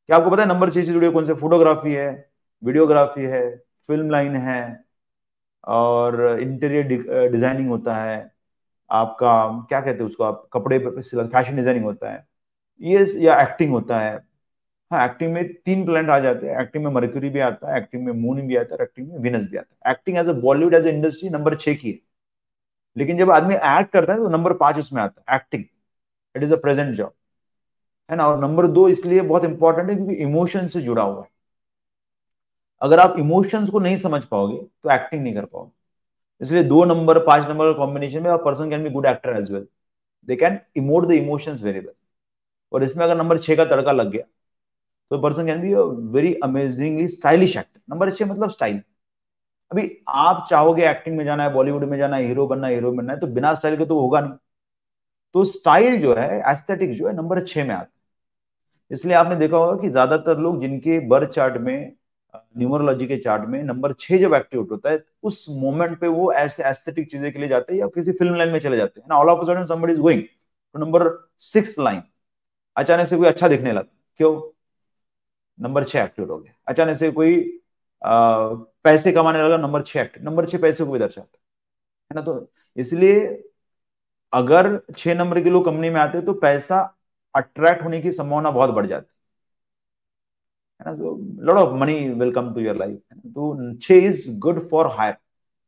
क्या आपको पता है नंबर छह से जुड़े कौन से? फोटोग्राफी है वीडियोग्राफी है फ़िल्म लाइन है और इंटीरियर डिज़ाइनिंग होता है। आपका, क्या कहते हैं उसको आप, कपड़े फ़ैशन डिज़ाइनिंग होता है। ये या एक्टिंग होता है। हाँ एक्टिंग में तीन प्लान आ जाते हैं। एक्टिंग में मर्क्यूरी भी आता है एक्टिंग में मून भी आता है एक्टिंग में विनस भी आता है। Acting as a Bollywood as a industry number छह की है। लेकिन जब आदमी एक्ट करता है तो नंबर पाँच उसमें आता है। Acting it is a present job है ना? और नंबर दो इसलिए बहुत इंपॉर्टेंट है, क्योंकि इमोशन से जुड़ा हुआ है। अगर आप इमोशंस को नहीं समझ पाओगे तो एक्टिंग नहीं कर पाओगे। इसलिए दो नंबर पाँच नंबर कॉम्बिनेशन में person can be good actor as well they can emote the emotions very well और इसमें अगर नंबर छह का तड़का लग गया तो person can be very amazingly stylish actor number छह मतलब स्टाइल अभी आप चाहोगे एक्टिंग में जाना है बॉलीवुड में जाना है हीरो बनना है हीरो बनना है तो बिना स्टाइल के तो होगा नहीं। तो स्टाइल जो है एस्थेटिक जो है नंबर छह में आता है। इसलिए आपने देखा होगा कि ज़्यादातर लोग जिनके बर्थ चार्ट में न्यूमरोलॉजी के चार्ट में नंबर छह जब एक्टिवेट होता है उस मोमेंट पे वो ऐसे एस्थेटिक चीज़ें के लिए जाते हैं या किसी फ़िल्म लाइन में चले जाते हैं। All of a sudden somebody is going to number six line अचानक से कोई अच्छा दिखने लगा। क्यों? नंबर छह एक्टिवेट हो गया। अचानक से कोई आ, पैसे कमाने लगा नंबर छह एक्टिव नंबर छह पैसे को भी दर्शाता है। ना? तो इसलिए अगर छह नंबर के लोग कंपनी में आते हैं तो पैसा अट्रैक्ट होने की संभावना बहुत बढ़ जाती है। ना तो lot of money will come to your life तो छह इज़ गुड फॉर हायर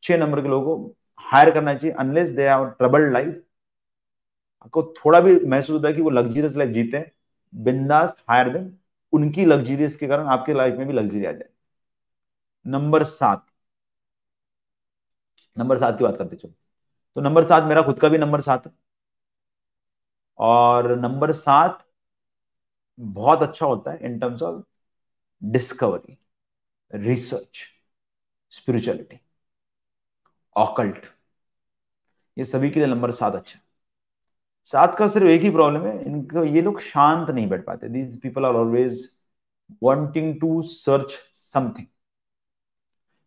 छह नंबर के लोगों को हायर करना चाहिए unless they have troubled life आपको थोड़ा भी महसूस होता है कि वो लग्जरियस लाइफ जीते हैं, बिंदास हायर देम उनकी लग्जरियस के कारण आपके लाइफ में भी लग्जरी आ जाए. नंबर सात. नंबर सात की बात करते चलो. तो नंबर सात मेरा खुद का भी नंबर सात है. और नंबर सात बहुत अच्छा होता है in terms of discovery research spirituality occult ये सभी के लिए नंबर सात अच्छा सात का सिर्फ़ एक ही प्रॉब्लम है, इनको ये लोग शांत नहीं बैठ पाते। These people are always wanting to search something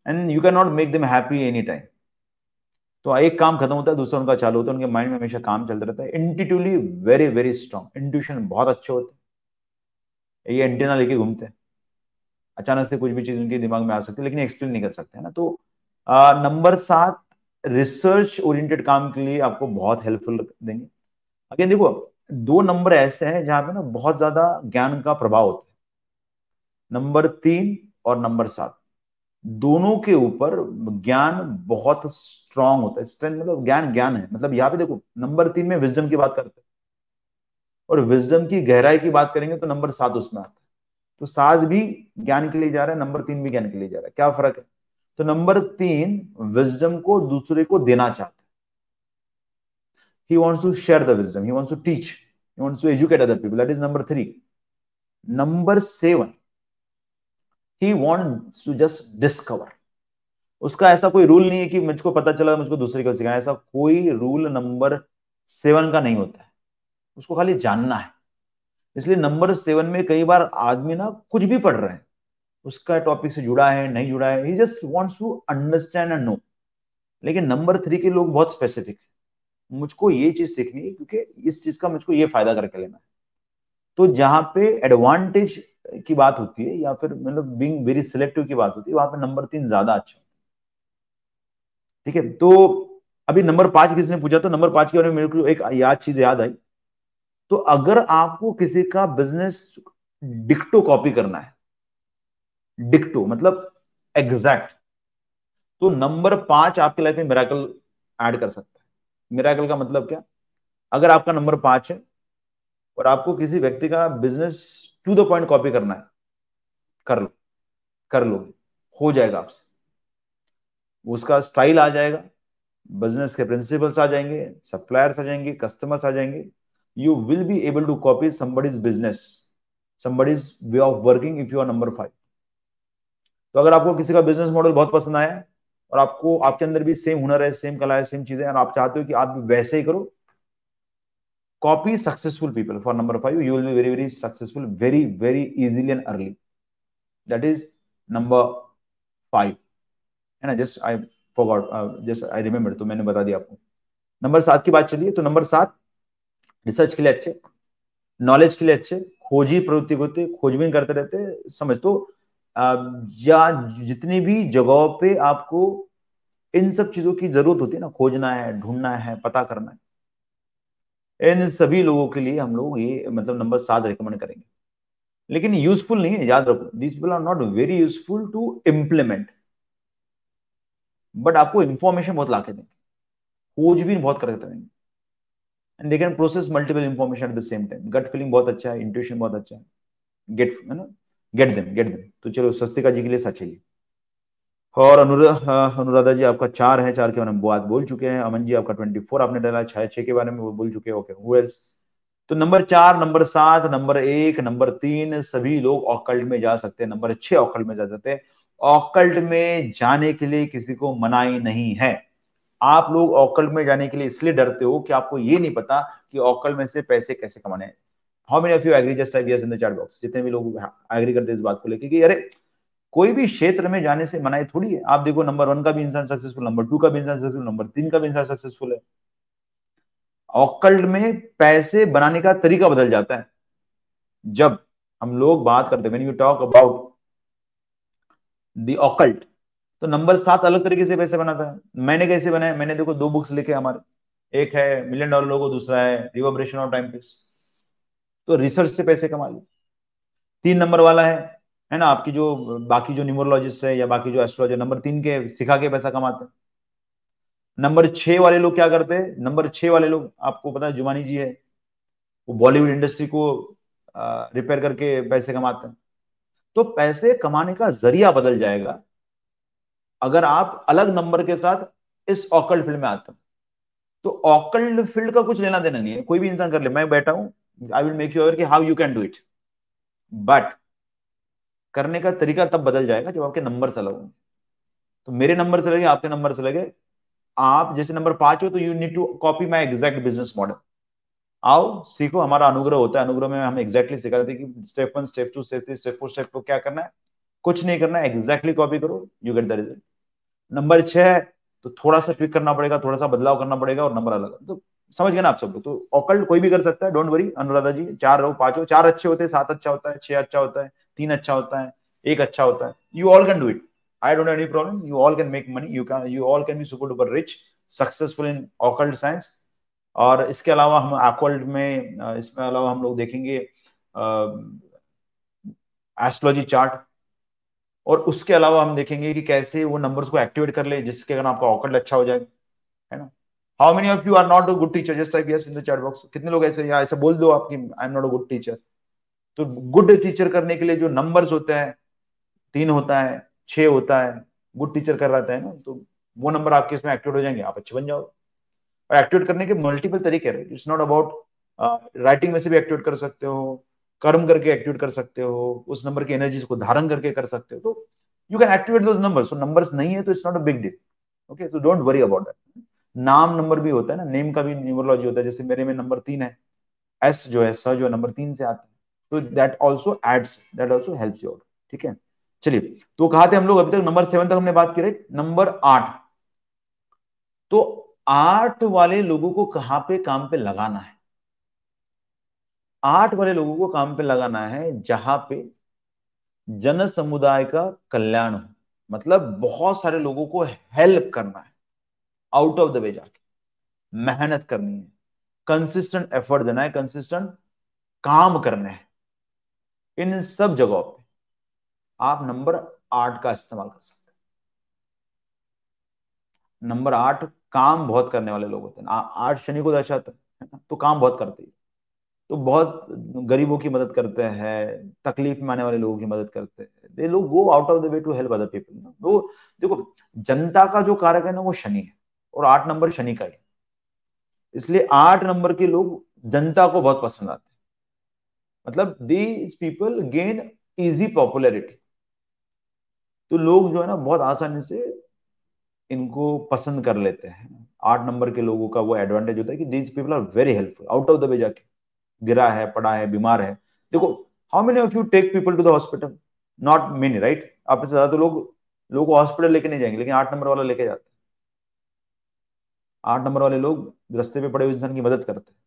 and you can not make them happy any time तो एक काम खत्म होता है, दूसरा उनका चालू होता है, उनके माइंड में हमेशा काम चलता रहता है। Intuitively very very strong intuition बहुत अच्छे होते हैं। ये एंटेना लेके घूमते हैं। अचानक से कुछ भी चीज़ उनके दिमाग में आ सकती है, लेकिन एक्सप्लेन नहीं कर सकते, है ना? तो नंबर सात रिसर्च ओरिएंटेड काम के लिए आपको बहुत हेल्पफुल देंगे। अगेन देखो, दो नंबर ऐसे हैं जहाँ पे ना बहुत ज़्यादा ज्ञान का प्रभाव होता है। नंबर तीन और नंबर सात, दोनों के ऊपर ज्ञान बहुत स्ट्रांग होता है। स्ट्रेंथ मतलब ज्ञान ज्ञान है। मतलब यहाँ पे देखो नंबर तीन में विजडम की बात करते हैं। और विजडम की गहराई की बात करेंगे तो नंबर सात उसमें आता है। तो सात भी ज्ञान के लिए जा रहा है, नंबर तीन भी ज्ञान के लिए जा रहा है। क्या फ़र्क है? तो नंबर तीन विजडम को दूसरे को देना चाहता है। He wants to share the wisdom, he wants to teach, he wants to educate other people, that is number 3 number 7 he wants to just discover. उसका ऐसा कोई रूल नहीं है कि मुझको पता चला, मुझको दूसरे को सिखाना ऐसा कोई रूल नंबर सेवन का नहीं होता है। उसको खाली जानना है। इसलिए नंबर सेवन में कई बार आदमी ना कुछ भी पढ़ रहे हैं, उसका टॉपिक से जुड़ा है, नहीं जुड़ा है ही just wants to understand and know लेकिन नंबर थ्री के लोग बहुत स्पेसिफिक है। मुझको ये चीज़ सीखनी है क्योंकि इस चीज़ का मुझको ये फ़ायदा करके लेना है। तो जहाँ पे एडवांटेज की बात होती है या फिर मतलब बींग वेरी सिलेक्टिव की बात होती है, वहाँ पे नंबर तीन ज़्यादा अच्छा ठीक है तो अभी नंबर पाँच किसने पूछा? तो नंबर पाँच के बारे में मेरे को एक याद चीज़ याद आई। तो अगर आपको किसी का बिज़नेस डिक्टो कॉपी करना है डिक्टो मतलब एग्जैक्ट तो नंबर पाँच आपके लाइफ में मेराकल ऐड कर सकता है। मेराकल का मतलब क्या? अगर आपका नंबर पाँच है और आपको किसी व्यक्ति का business to the point copy करना है, कर लो कर लो हो जाएगा आपसे। उसका स्टाइल आ जाएगा बिज़नेस के प्रिंसिपल्स आ जाएँगे सप्लायर्स आ जाएँगे कस्टमर्स आ जाएँगे you will be able to copy somebody's business, somebody's way of working if you are number five तो अगर आपको किसी का बिज़नेस मॉडल बहुत पसंद आया और आपको, आपके अंदर भी सेम हुनर है सेम कला है सेम चीज़ें और आप चाहते हो कि आप भी वैसे ही करो copy successful people for number five you will be very very successful very very easily and early that is number five है ना? Just I forgot just I remember तो मैंने बता दिया आपको. नंबर सात की बात चलिए तो नंबर सात रिसर्च के लिए अच्छे नॉलेज के लिए अच्छे, खोजी प्रवृत्ति होते, खोजबीन करते रहते, समझ। तो या जितनी भी जगहों पे आपको इन सब चीज़ों की ज़रूरत होती है ना, खोजना है, ढूंढना है, पता करना है, इन सभी लोगों के लिए हम लोग ये मतलब नंबर सात रिकमेंड करेंगे। लेकिन यूजफुल नहीं है, याद रखो this people are not very useful to implement but आपको इंफॉर्मेशन बहुत लाके देंगे, खोजबीन बहुत करते रहेंगे and they can process multiple information at the same time gut feeling बहुत अच्छा है इंट्यूशन बहुत अच्छा है। गेट है ना? गेट देम गेट देम तो चलो, स्वस्तिका जी के लिए सच है और अनुराधा जी, आपका चार है, चार के बारे में बात बोल चुके हैं। अमन जी, आपका ट्वेंटी फोर आपने डाला, छह छह के बारे में वो बोल चुके हैं। ओके हु एल्स तो नंबर चार, नंबर सात, नंबर एक, नंबर तीन, सभी लोग ऑकल्ट में जा सकते हैं। नंबर छह ऑकल्ट में जा सकते हैं। ऑकल्ट में जाने के लिए किसी को मनाई नहीं है। आप लोग ऑकल्ट में जाने के लिए इसलिए डरते हो कि आपको ये नहीं पता कि ऑकल्ट में से पैसे कैसे कमाने हैं। How many of you agree just type in the chat box जितने भी लोग एग्री करते इस बात को लेकर कि अरे, कोई भी क्षेत्र में जाने से मनाई थोड़ी है। आप देखो नंबर वन का भी इंसान सक्सेसफुल नंबर टू का भी इंसान सक्सेसफुल नंबर तीन का भी इंसान सक्सेसफुल है। ऑकल्ट में पैसे बनाने का तरीका बदल जाता है। जब हम लोग बात करते हैं when you talk about the occult तो नंबर सात अलग तरीके से पैसे बनाता है। मैंने कैसे बनाया मैंने देखो दो बुक्स लिखे हमारे। एक है मिलियन डॉलर लोगो दूसरा है रिवर्बरेशन ऑफ़ टाइम पीस तो रिसर्च से पैसे कमा लो तीन नंबर वाला है है ना? आपकी जो, बाकी जो न्यूमरोलॉजिस्ट है या बाकी जो एस्ट्रोलॉजर नंबर तीन के सिखा के पैसा कमाते हैं। नंबर छह वाले लोग क्या करते हैं? नंबर छह वाले लोग, आपको पता है जुमानी जी है। वो बॉलीवुड इंडस्ट्री को रिपेयर करके पैसे कमाते हैं। तो पैसे कमाने का ज़रिया बदल जाएगा। अगर आप अलग नंबर के साथ इस ऑकल्ड फ़ील्ड में आते हो तो ऑकल्ड फ़ील्ड का कुछ लेना देना नहीं है। कोई भी इंसान कर ले, मैं बैठा हूँ I will make you aware कि how you can do it but करने का तरीका तब बदल जाएगा जब आपके नंबर से अलग होंगे तो मेरे नंबर से लगे आपके नंबर से लगे आप जैसे नंबर पाँच हो तो you need to copy my exact business model आओ, सीखो, हमारा अनुग्रह होता है। अनुग्रह में हम एग्जैक्टली सिखाते हैं कि step one step two step three step four step four क्या करना है। कुछ नहीं करना है एग्जैक्टली कॉपी करो you get the result number छह तो थोड़ा सा ट्विक करना पड़ेगा थोड़ा सा बदलाव करना पड़ेगा और नंबर अलग। तो समझ गए ना आप सब लोग? तो ऑकल्ट कोई भी कर सकता है डोंट वरी अनुराधा जी, चार रहो, पाँच हो चार अच्छे होते हैं, सात अच्छा होता है, छह अच्छा होता है, तीन अच्छा होता है, एक अच्छा होता है। You all can do it I don't any problem you all can make money you can you all can be super duper rich successful in occult science और इसके अलावा हम एक्वल्ट में, इसमें अलावा हम लोग देखेंगे एस्ट्रोलॉजी चार्ट और उसके अलावा हम देखेंगे कि कैसे वो नंबर्स को एक्टिवेट कर ले, जिसके कारण आपका ऑकल्ट अच्छा हो जाएगा है ना? How many of you are not a good teacher just type yes in the chat box कितने लोग ऐसे या ऐसा बोल दो आपकी I am not a good teacher तो गुड टीचर करने के लिए जो नंबर्स होते हैं, तीन होता है, छह होता है गुड टीचर कर रहा है ना तो वो नंबर आपके इसमें एक्टिवेट हो जाएँगे। आप अच्छे बन जाओ। और एक्टिवेट करने के मल्टीपल तरीके हैं। इट्स नॉट अबाउट राइटिंग में से भी एक्टिवेट कर सकते हो। कर्म करके एक्टिवेट कर सकते हो, उस नंबर की एनर्जी को धारण करके कर सकते हो तो you can activate those numbers so numbers नहीं है तो it's not a big deal okay so don't worry about that नाम नंबर भी होता है ना नेम का भी न्यूमरोलॉजी होता है, जैसे मेरे में नंबर तीन है एस जो है स जो है नंबर तीन से आता है तो that also adds that also helps you out ठीक है? चलिए तो कहा थे हम लोग अभी तक? नंबर सेवन तक हमने बात की राइट नंबर आठ. तो आठ वाले लोगों को कहाँ पे काम पे लगाना है? आठ वाले लोगों को काम पे लगाना है, जहाँ पे जन समुदाय का कल्याण हो। मतलब बहुत सारे लोगों को हेल्प करना है। आउट ऑफ़ द वे जाके। मेहनत करनी है। कंसिस्टेंट एफर्ट देना है कंसिस्टेंट काम करने है। इन सब जगहों पे आप नंबर आठ का इस्तेमाल कर सकते हैं। नंबर आठ काम बहुत करने वाले लोग होते हैं। आठ शनि को दर्शाते हैं तो काम बहुत करते हैं। तो बहुत गरीबों की मदद करते हैं, तकलीफ़ में आने वाले लोगों की मदद करते हैं। दे लोग go out of the way to help other people वो देखो, जनता का जो कारक है ना, वो शनि है और आठ नंबर शनि का है इसलिए आठ नंबर के लोग जनता को बहुत पसंद आते हैं। मतलब these people gain easy popularity तो लोग जो है ना, बहुत आसानी से इनको पसंद कर लेते हैं। आठ नंबर के लोगों का वो एडवांटेज होता है कि these people are very helpful out of the way जाके। गिरा है, पड़ा है, बीमार है। देखो how many of you take people to the hospital not many right आप से ज़्यादा तो लोग, लोगों को हॉस्पिटल लेके नहीं जाएँगे, लेकिन आठ नंबर वाला लेके जाते आठ नंबर वाले लोग रस्ते पे पड़े हुए इंसान की मदद करते हैं।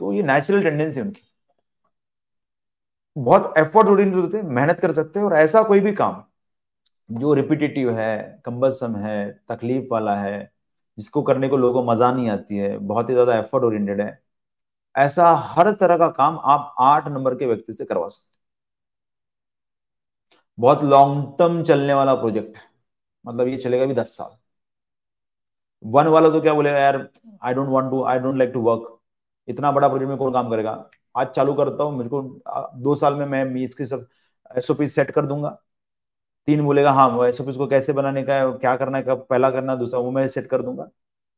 तो ये नेचुरल टेंडेंसी उनकी। बहुत एफर्ट ओरिएंटेड होते मेहनत कर सकते हैं, और ऐसा कोई भी काम जो रिपीटेटिव है कंबसम है, तकलीफ़ वाला है, जिसको करने को लोगों को मज़ा नहीं आती है, बहुत ही ज़्यादा एफर्ट ओरिएंटेड है ऐसा हर तरह का काम आप आठ नंबर के व्यक्ति से करवा सकते बहुत लॉन्ग टर्म चलने वाला प्रोजेक्ट है। मतलब ये चलेगा भी दस साल। वन वाला तो क्या बोलेगा, यार I don't want to I don't like to work इतना बड़ा प्रोजेक्ट में कौन काम करेगा? आज चालू करता हूँ, मुझको दो साल में मैं इसकी सब एसओपी सेट कर दूँगा। तीन बोलेगा हाँ वो एसओपी को कैसे बनाने का है क्या करना है, कब पहला करना है, दूसरा वो मैं सेट कर दूँगा।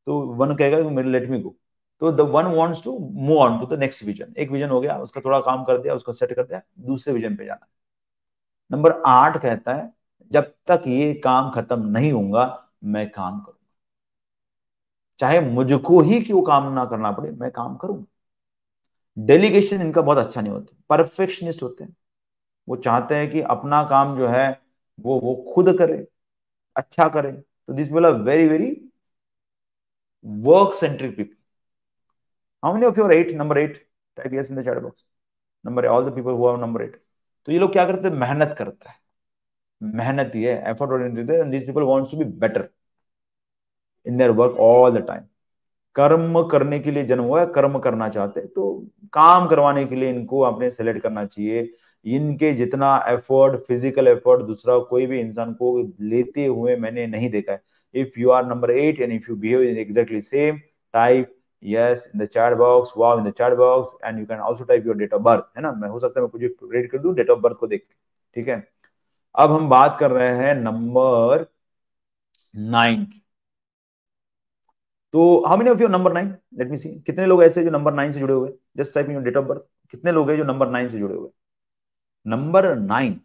तो वन कहेगा, मेरे लेट मी गो तो the one wants to move on to the next vision एक विजन हो गया, उसका थोड़ा काम कर दिया, उसका सेट कर दिया, दूसरे विजन पे जाना नंबर आठ कहता है, जब तक ये काम खत्म नहीं होगा मैं काम करूँगा। चाहे मुझको ही क्यों काम ना करना पड़े, मैं काम करूँगा। डेलीगेशन इनका बहुत अच्छा नहीं होता। परफेक्शनिस्ट होते हैं। वो चाहते हैं कि अपना काम जो है, वो वो खुद करे अच्छा करे। तो this are very very work centric people how many of your eight number eight type yes in the chat box number all the people who are number eight तो ये लोग क्या करते हैं? मेहनत करता है। मेहनत ही है। एफर्ट ओरिएंटेड है। This people wants to be better in their work all the time कर्म करने के लिए जन्म हुआ है, कर्म करना चाहते हैं तो काम करवाने के लिए इनको आपने सेलेक्ट करना चाहिए। इनके जितना एफर्ट फ़िज़िकल एफर्ट दूसरा कोई भी इंसान को लेते हुए मैंने नहीं देखा है। If you are number eight and if you behave exactly same type yes, in the chat box, wow, in the chat box, and you can also type your date of birth, है ना? मैं हो सकता है मैं कुछ red कर दूँ डेट ऑफ़ बर्थ को देख ठीक है? अब हम बात कर रहे हैं नंबर नाइन तो how many of your number nine let me see कितने लोग ऐसे जो नंबर नाइन से जुड़े हुए just type in date of birth कितने लोग हैं जो नंबर नाइन से जुड़े हुए number nine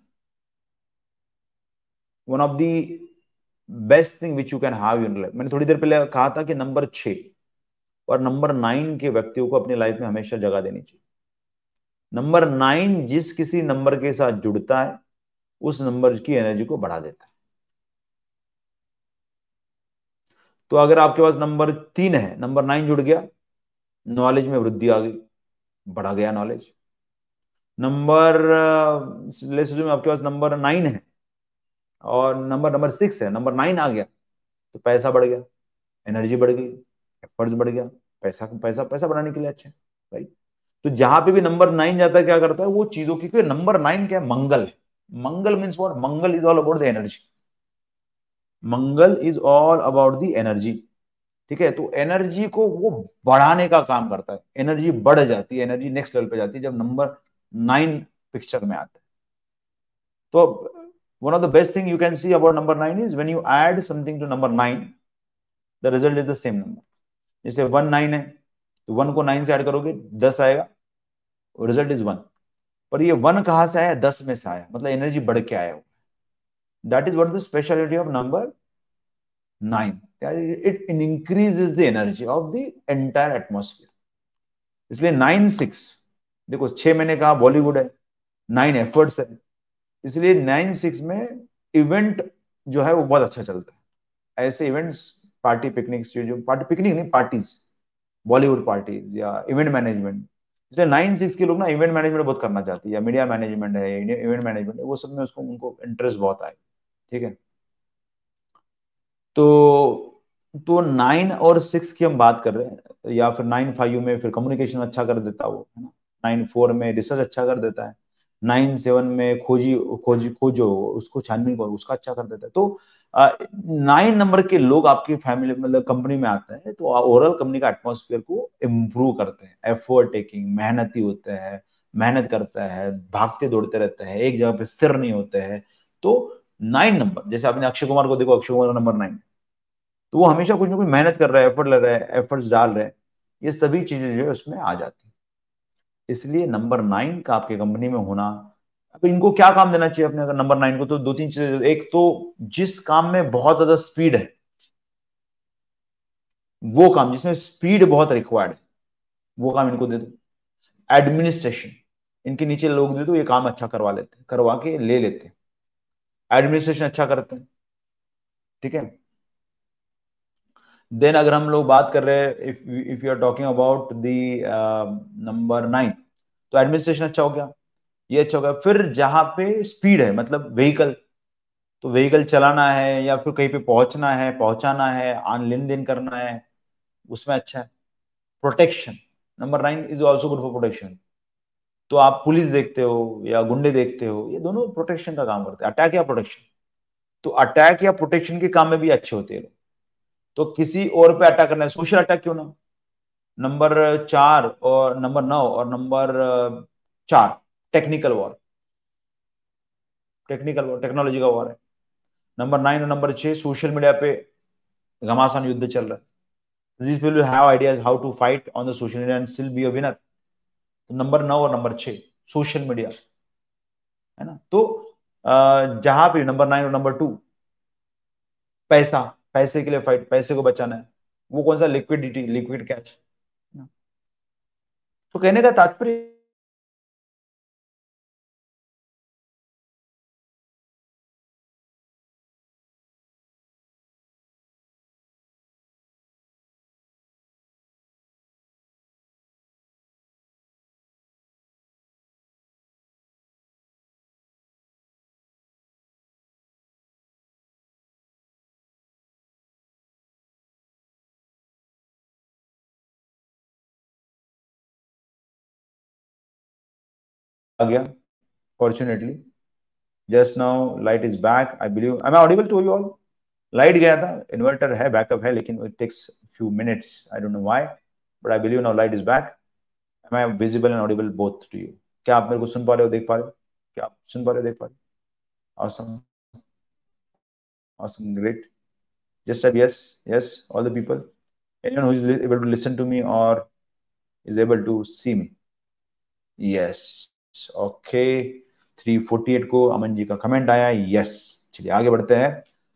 one of the best thing which you can have in life मैंने थोड़ी देर पहले कहा था कि नंबर छ और नंबर नाइन के व्यक्तियों को अपनी लाइफ में हमेशा जगह देनी चाहिए। नंबर नाइन जिस किसी नंबर के साथ जुड़ता है, उस नंबर की एनर्जी को बढ़ा देता है। तो अगर आपके पास नंबर तीन है, नंबर नाइन जुड़ गया नॉलेज में वृद्धि आ गई, बढ़ा गया नॉलेज नंबर ले में आपके पास नंबर नाइन है, और नंबर नंबर सिक्स है, नंबर नाइन आ गया तो पैसा बढ़ गया एनर्जी बढ़ गई एफर्ट्स बढ़ गया, पैसा पैसा पैसा बनाने के लिए अच्छा है राइट तो जहाँ पे भी नंबर नाइन जाता है, क्या करता है वो चीज़ों की नंबर नाइन क्या है? Mangal. Mangal means what Mangal is all about the energy Mangal is all about the energy ठीक है? तो एनर्जी को वो बढ़ाने का काम करता है। एनर्जी बढ़ जाती है एनर्जी नेक्स्ट लेवल पे जाती है जब नंबर नाइन पिक्चर में आता है। तो one of the best thing you can see about number 9 is when you add something to number 9 the result is the same number. जैसे वन नाइन है तो वन को नाइन से ऐड करोगे, दस आएगा, और रिज़ल्ट इज़ वन पर ये वन कहाँ से आया? दस में से आया। मतलब एनर्जी बढ़ के आया हुआ that is what the speciality of number nine it increases the energy of the entire atmosphere इसलिए नाइन सिक्स देखो छह महीने कहा बॉलीवुड है नाइन एफर्ट्स है। इसलिए नाइन सिक्स में इवेंट जो है वो बहुत अच्छा चलता है। ऐसे इवेंट्स पार्टी पिकनिक जो पार्टी पिकनिक नहीं पार्टीज़ बॉलीवुड पार्टीज़ या इवेंट मैनेजमेंट इसलिए नाइन सिक्स के लोग ना इवेंट मैनेजमेंट बहुत करना चाहते हैं या मीडिया मैनेजमेंट है इवेंट मैनेजमेंट है, वो सब में उसको, उनको इंटरेस्ट बहुत आए, ठीक है? तो तो नाइन और सिक्स की हम बात कर रहे हैं, या फिर नाइन फाइव में फिर कम्युनिकेशन अच्छा कर देता वो, है ना? नाइन फोर में रिसर्च अच्छा कर देता है। नाइन सेवन में खोजी खोजी, खोजो, उसको छानबीन करो, उसका अच्छा कर देता है। तो नाइन नंबर के लोग आपकी फैमिली मतलब कंपनी में आते हैं तो ओवरऑल कंपनी का एटमोसफियर को इम्प्रूव करते हैं। एफर्ट टेकिंग मेहनती होते हैं, मेहनत करता है, भागते दौड़ते रहते हैं, एक जगह पे स्थिर नहीं होते हैं। तो नाइन नंबर, जैसे आपने अक्षय कुमार को देखो, अक्षय कुमार नंबर नाइन। तो वो हमेशा कुछ ना कुछ मेहनत कर रहा है एफर्ट ले रहा है एफर्ट्स डाल रहे हैं, ये सभी चीज़ें जो है उसमें आ जाती है। इसलिए नंबर नाइन का आपके कंपनी में होना, अब इनको क्या काम देना चाहिए अपने अगर नंबर नाइन को? तो दो तीन चीज़ें, एक तो जिस काम में बहुत ज़्यादा स्पीड है, वो काम, जिसमें स्पीड बहुत रिक्वायर्ड है, वो काम इनको दे दो। एडमिनिस्ट्रेशन इनके नीचे लोग दे दो, ये काम अच्छा करवा लेते करवा के ले लेते एडमिनिस्ट्रेशन अच्छा करते हैं, ठीक है? देन अगर हम लोग बात कर रहे हैं if you are talking about the number nine तो एडमिनिस्ट्रेशन अच्छा हो गया? ये अच्छा हो गया। फिर जहाँ पे स्पीड है मतलब व्हीकल तो व्हीकल चलाना है या फिर कहीं पे पहुँचना है, पहुंचाना है, आन लेन देन करना है, उसमें अच्छा है। Protection number nine is also good for protection तो आप पुलिस देखते हो या गुंडे देखते हो, ये दोनों प्रोटेक्शन का काम करते हैं। अटैक या प्रोटेक्शन तो अटैक या प्रोटेक्शन के काम में भी अच्छे होते हैं। तो किसी और पे अटैक करना है। सोशल अटैक क्यों ना नंबर चार और नंबर नौ और नंबर चार। Technical war technical war technology का वॉर है। नंबर नाइन और नंबर छह सोशल मीडिया पे घमासान युद्ध चल रहा है। This will have ideas how to fight on the social media and still be a winner number नौ और नंबर छह सोशल मीडिया है ना? तो जहाँ पे नंबर नाइन और नंबर टू पैसा। पैसे के लिए फाइट पैसे को बचाना है। वो कौन सा लिक्विडिटी लिक्विड कैश तो कहने का तात्पर्य गया fortunately just now light is back I believe I am audible to you all light गया था इन्वर्टर है बैकअप है, लेकिन it takes few minutes I don't know why but I believe now light is back am visible and audible both to you क्या आप मेरे को सुन पा रहे हो, देख पा रहे हो? क्या आप सुन पा रहे हो, देख पा रहे हो? Awesome. Awesome, great. Just said yes yes, all the people. Anyone who is able to listen to me or is able to see me? Yes. Okay 348 को अमन जी का कमेंट आया. यस चलिए आगे बढ़ते हैं.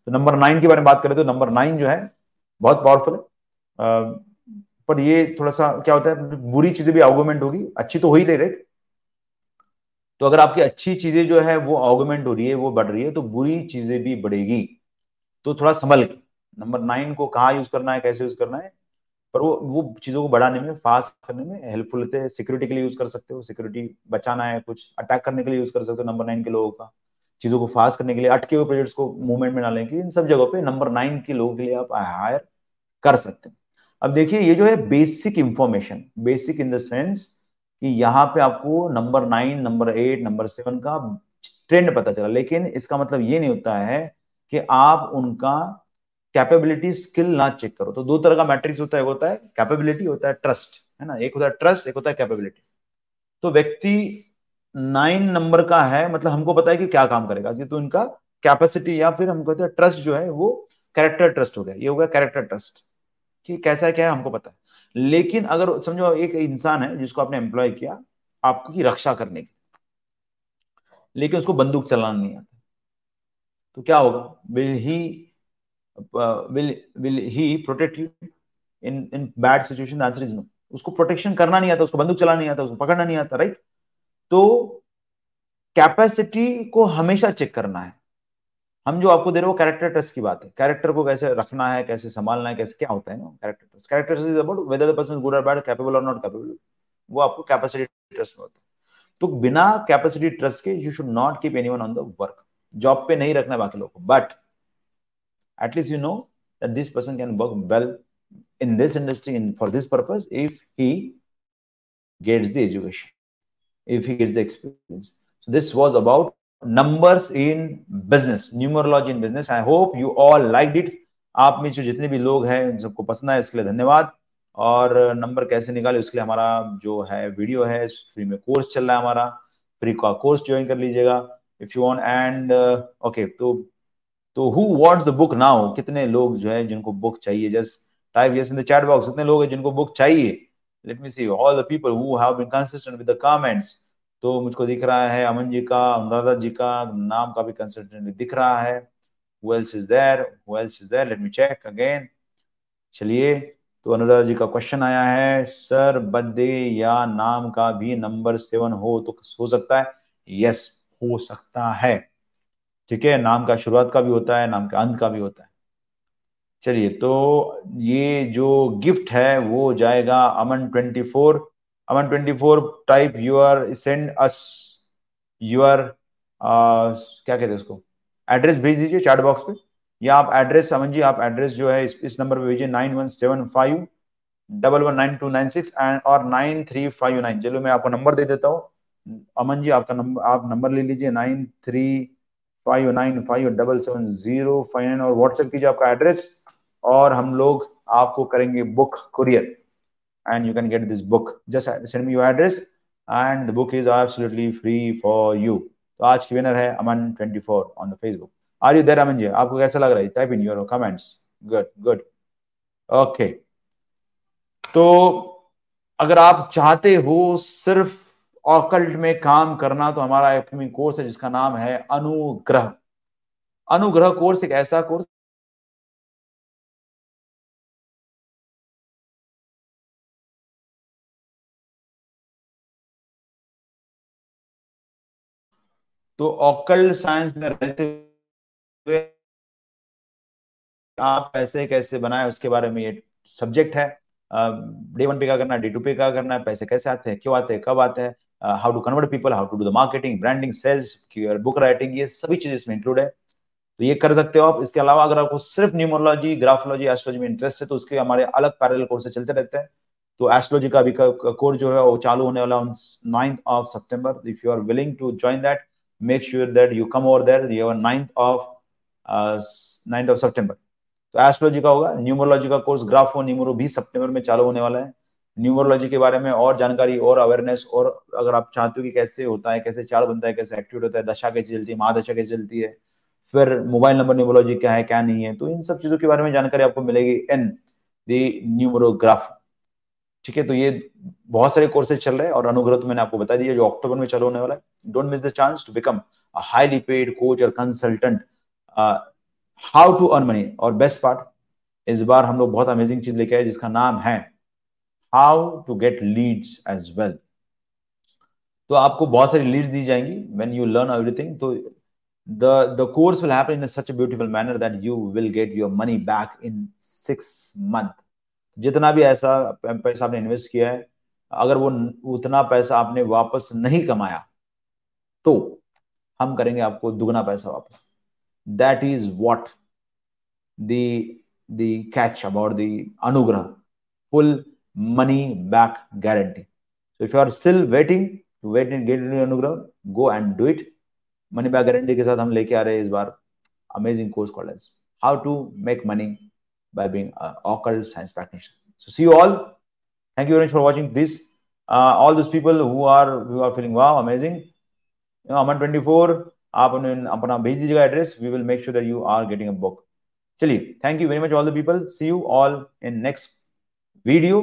तो नंबर नाइन के बारे में बात करें तो नंबर नाइन जो है, बहुत पावरफुल है. पर ये थोड़ा सा क्या होता है, बुरी चीज़ें भी आर्गूमेंट होगी. अच्छी तो हो ही रही राइट तो अगर आपकी अच्छी चीज़ें जो है, वो आर्गूमेंट हो रही है, वो बढ़ रही है तो बुरी चीज़ें भी बढ़ेगी. तो थोड़ा संभल के. नंबर नाइन को कहाँ यूज़ करना है, कैसे यूज़ करना है? पर वो वो चीज़ों को बढ़ाने में, फास्ट करने में हेल्पफुल होते हैं। सिक्योरिटी के लिए यूज़ कर सकते हो। सिक्योरिटी बचाना है कुछ। अटैक करने के लिए यूज़ कर सकते हो नंबर नाइन के लोगों का। चीज़ों को फास्ट करने के लिए, अटके हुए प्रोजेक्ट्स को मूवमेंट में डालने की इन सब जगहों पे नंबर नाइन के लोगों के लिए आप हायर कर सकते हैं। अब देखिए, ये जो है basic information basic in the sense कि यहाँ पे आपको number nine number eight number seven का ट्रेंड पता चला। लेकिन इसका मतलब ये नहीं होता है कि आप उनका कैपेबिलिटी स्किल ना चेक करो। तो दो तरह का मैट्रिक्स होता है होता है कैपेबिलिटी होता है ट्रस्ट है ना? एक होता है ट्रस्ट एक होता है कैपेबिलिटी तो व्यक्ति नाइन नंबर का है मतलब हमको पता है कि क्या काम करेगा। तो इनका कैपेसिटी या फिर हम कहते हैं ट्रस्ट जो है, वो कैरेक्टर ट्रस्ट हो गया। ये हो गया कैरेक्टर ट्रस्ट कि कैसा है क्या है, हमको पता है। लेकिन अगर समझो, एक इंसान है जिसको आपने एम्प्लॉय किया, आपकी रक्षा करने की लेकिन उसको बंदूक चलाना नहीं आता। तो क्या होगा? Will he will will he protect you in in bad situation answer is no उसको प्रोटेक्शन करना नहीं आता, उसको बंदूक चलाना नहीं आता, उसको पकड़ना नहीं आता राइट तो कैपेसिटी को हमेशा चेक करना है। हम जो आपको दे रहे हो कैरेक्टर टेस्ट की बात है। कैरेक्टर को कैसे रखना है, कैसे संभालना है, कैसे क्या होता है ना character test character test is about whether the person good और बैड कैपेबल और नॉट कैपेबल वो आपको कैपेसिटी टेस्ट में होता है। तो बिना कैपेसिटी ट्रस्ट के you should not keep anyone on the work job पे नहीं रखना बाकी लोगों को। But at least you know that this person can work well in this industry in for this purpose if he gets the education if he gets the experience so this was about numbers in business numerology in business i hope you all liked it आप में जो जितने भी लोग हैं सबको पसंद आए इसके लिए धन्यवाद और नंबर कैसे निकाले उसके लिए हमारा जो है वीडियो है फ्री में कोर्स चल रहा है हमारा फ्री का कोर्स ज्वाइन कर लीजिएगा if you want and okay तो तो who wants the book now कितने लोग जो है जिनको बुक चाहिए? Just type yes in the chat box कितने लोग हैं जिनको बुक चाहिए। Let me see all the people who have been consistent with the comments तो मुझको दिख रहा है अमन जी का अनुराधा जी का नाम का भी कंसिस्टेंट दिख रहा है। Who else is there? Who else is there? Let me check again चलिए तो अनुराधा जी का क्वेश्चन आया है। सर बर्थडे या नाम का भी नंबर सेवन हो तो हो सकता है? यस yes, हो सकता है। ठीक है नाम का शुरुआत का भी होता है नाम का अंत का भी होता है। चलिए तो ये जो गिफ्ट है वो जाएगा Aman twenty four. Aman twenty four type your send us your क्या कहते हैं उसको? एड्रेस भेज दीजिए चैट बॉक्स पे। या आप एड्रेस अमन जी आप एड्रेस जो है इस, इस नंबर पे भेजिए nine one seven five double one nine two nine six and और नाइन थ्री फाइव नाइन चलो मैं आपको नंबर दे देता हूँ। अमन जी आपका नंबर आप नंबर ले लीजिए nine three five nine five double seven zero five nine और व्हाट्सएप कीजिए आपका एड्रेस और हम लोग आपको करेंगे book courier and you can get this book. Just send me your address and the book is absolutely free for you. तो आज की विनर है Aman 24 on the Facebook are you there Aman ji आपको कैसा लग रहा है? Type in your comments good good okay तो अगर आप चाहते हो सिर्फ़ ऑकल्ट में काम करना तो हमारा अपकमिंग कोर्स है, जिसका नाम है अनुग्रह। अनुग्रह कोर्स एक ऐसा कोर्स तो ऑकल्ट साइंस में रहते हुए आप पैसे कैसे बनाए, उसके बारे में ये सब्जेक्ट है। डे वन पे क्या करना है डे टू पे क्या करना है, पैसे कैसे आते हैं, क्यों आते हैं, कब आते हैं how to convert people how to do the marketing branding sales book writing ये सभी चीज़ इसमें इंक्लूड है। तो ये कर सकते हो आप। इसके अलावा अगर आपको सिर्फ़ न्यूमोलॉजी ग्राफोलॉजी एस्ट्रोलॉजी में इंटरेस्ट है तो उसके हमारे अलग पैरल कोर्स चलते रहते हैं। तो एस्ट्रोलॉजी का भी कोर्स जो है वो चालू होने वाला ninth of September if you are willing to join that make sure that you come you have 9th of uh, 9th of September तो एस्ट्रोलॉजी का होगा न्यूमोलॉजी का कोर्स ग्राफो न्यूमरो भी सितंबर में चालू होने वाला है। न्यूमरोलॉजी के बारे में और जानकारी और अवेयरनेस और अगर आप चाहते हो कि कैसे होता है, कैसे चार बनता है, कैसे एक्टिवेट होता है, दशा कैसे चलती है, महादशा कैसे चलती है, फिर मोबाइल नंबर न्यूमरोलॉजी क्या है, क्या नहीं है तो इन सब चीज़ों के बारे में जानकारी आपको मिलेगी इन दी न्यूमरोग्राफ ठीक है तो ये बहुत सारे कोर्सेज चल रहे हैं और अनुग्रह तो मैंने आपको बता दिया, जो अक्टूबर में चालू होने वाला है। Don't miss the chance to become highly paid coach और consultant how to earn money और बेस्ट पार्ट इस बार हम लोग बहुत अमेजिंग चीज़ लेके आए जिसका नाम है how to get leads as well. तो आपको बहुत सारी लीड्स दी जाएँगी व्हेन यू लर्न एवरीथिंग तो the the course will happen in a such a beautiful manner that you will get your money back in जितना भी ऐसा पैसा आपने इन्वेस्ट किया है, अगर वो उतना पैसा आपने वापस नहीं कमाया तो हम करेंगे आपको दुगना पैसा वापस. That is what the catch about the Anugrah. Full money back guarantee. So if you are still waiting to wait and get into Anugrah, go and do it. Money back guarantee के साथ हम लेके आ रहे हैं इस बार amazing course called as How to Make Money by Being an Occult Science Practitioner. So see you all. Thank you very much for watching this. Uh, all those people who are who are feeling wow amazing. You know, Aman 24 आप अपना भेज दीजिएगा address we will make sure that you are getting a book चलिए thank you very much all the people see you all in next video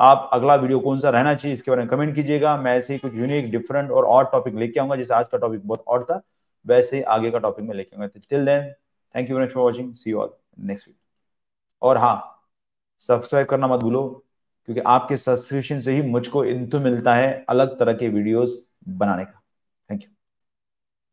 आप अगला video कौन सा रहना चाहिए, इसके बारे में कमेंट कीजिएगा। मैं ऐसे ही कुछ यूनिक डिफरेंट और और टॉपिक लेके आऊँगा, जैसे आज का टॉपिक बहुत और था, वैसे ही आगे का टॉपिक में लेके आऊँगा। Till then thank you very much for watching see all next video और हाँ सब्सक्राइब करना मत भूलो, क्योंकि आपके सब्सक्रिप्शन से ही मुझको इंतु मिलता है अलग तरह के वीडियोस बनाने का। Thank you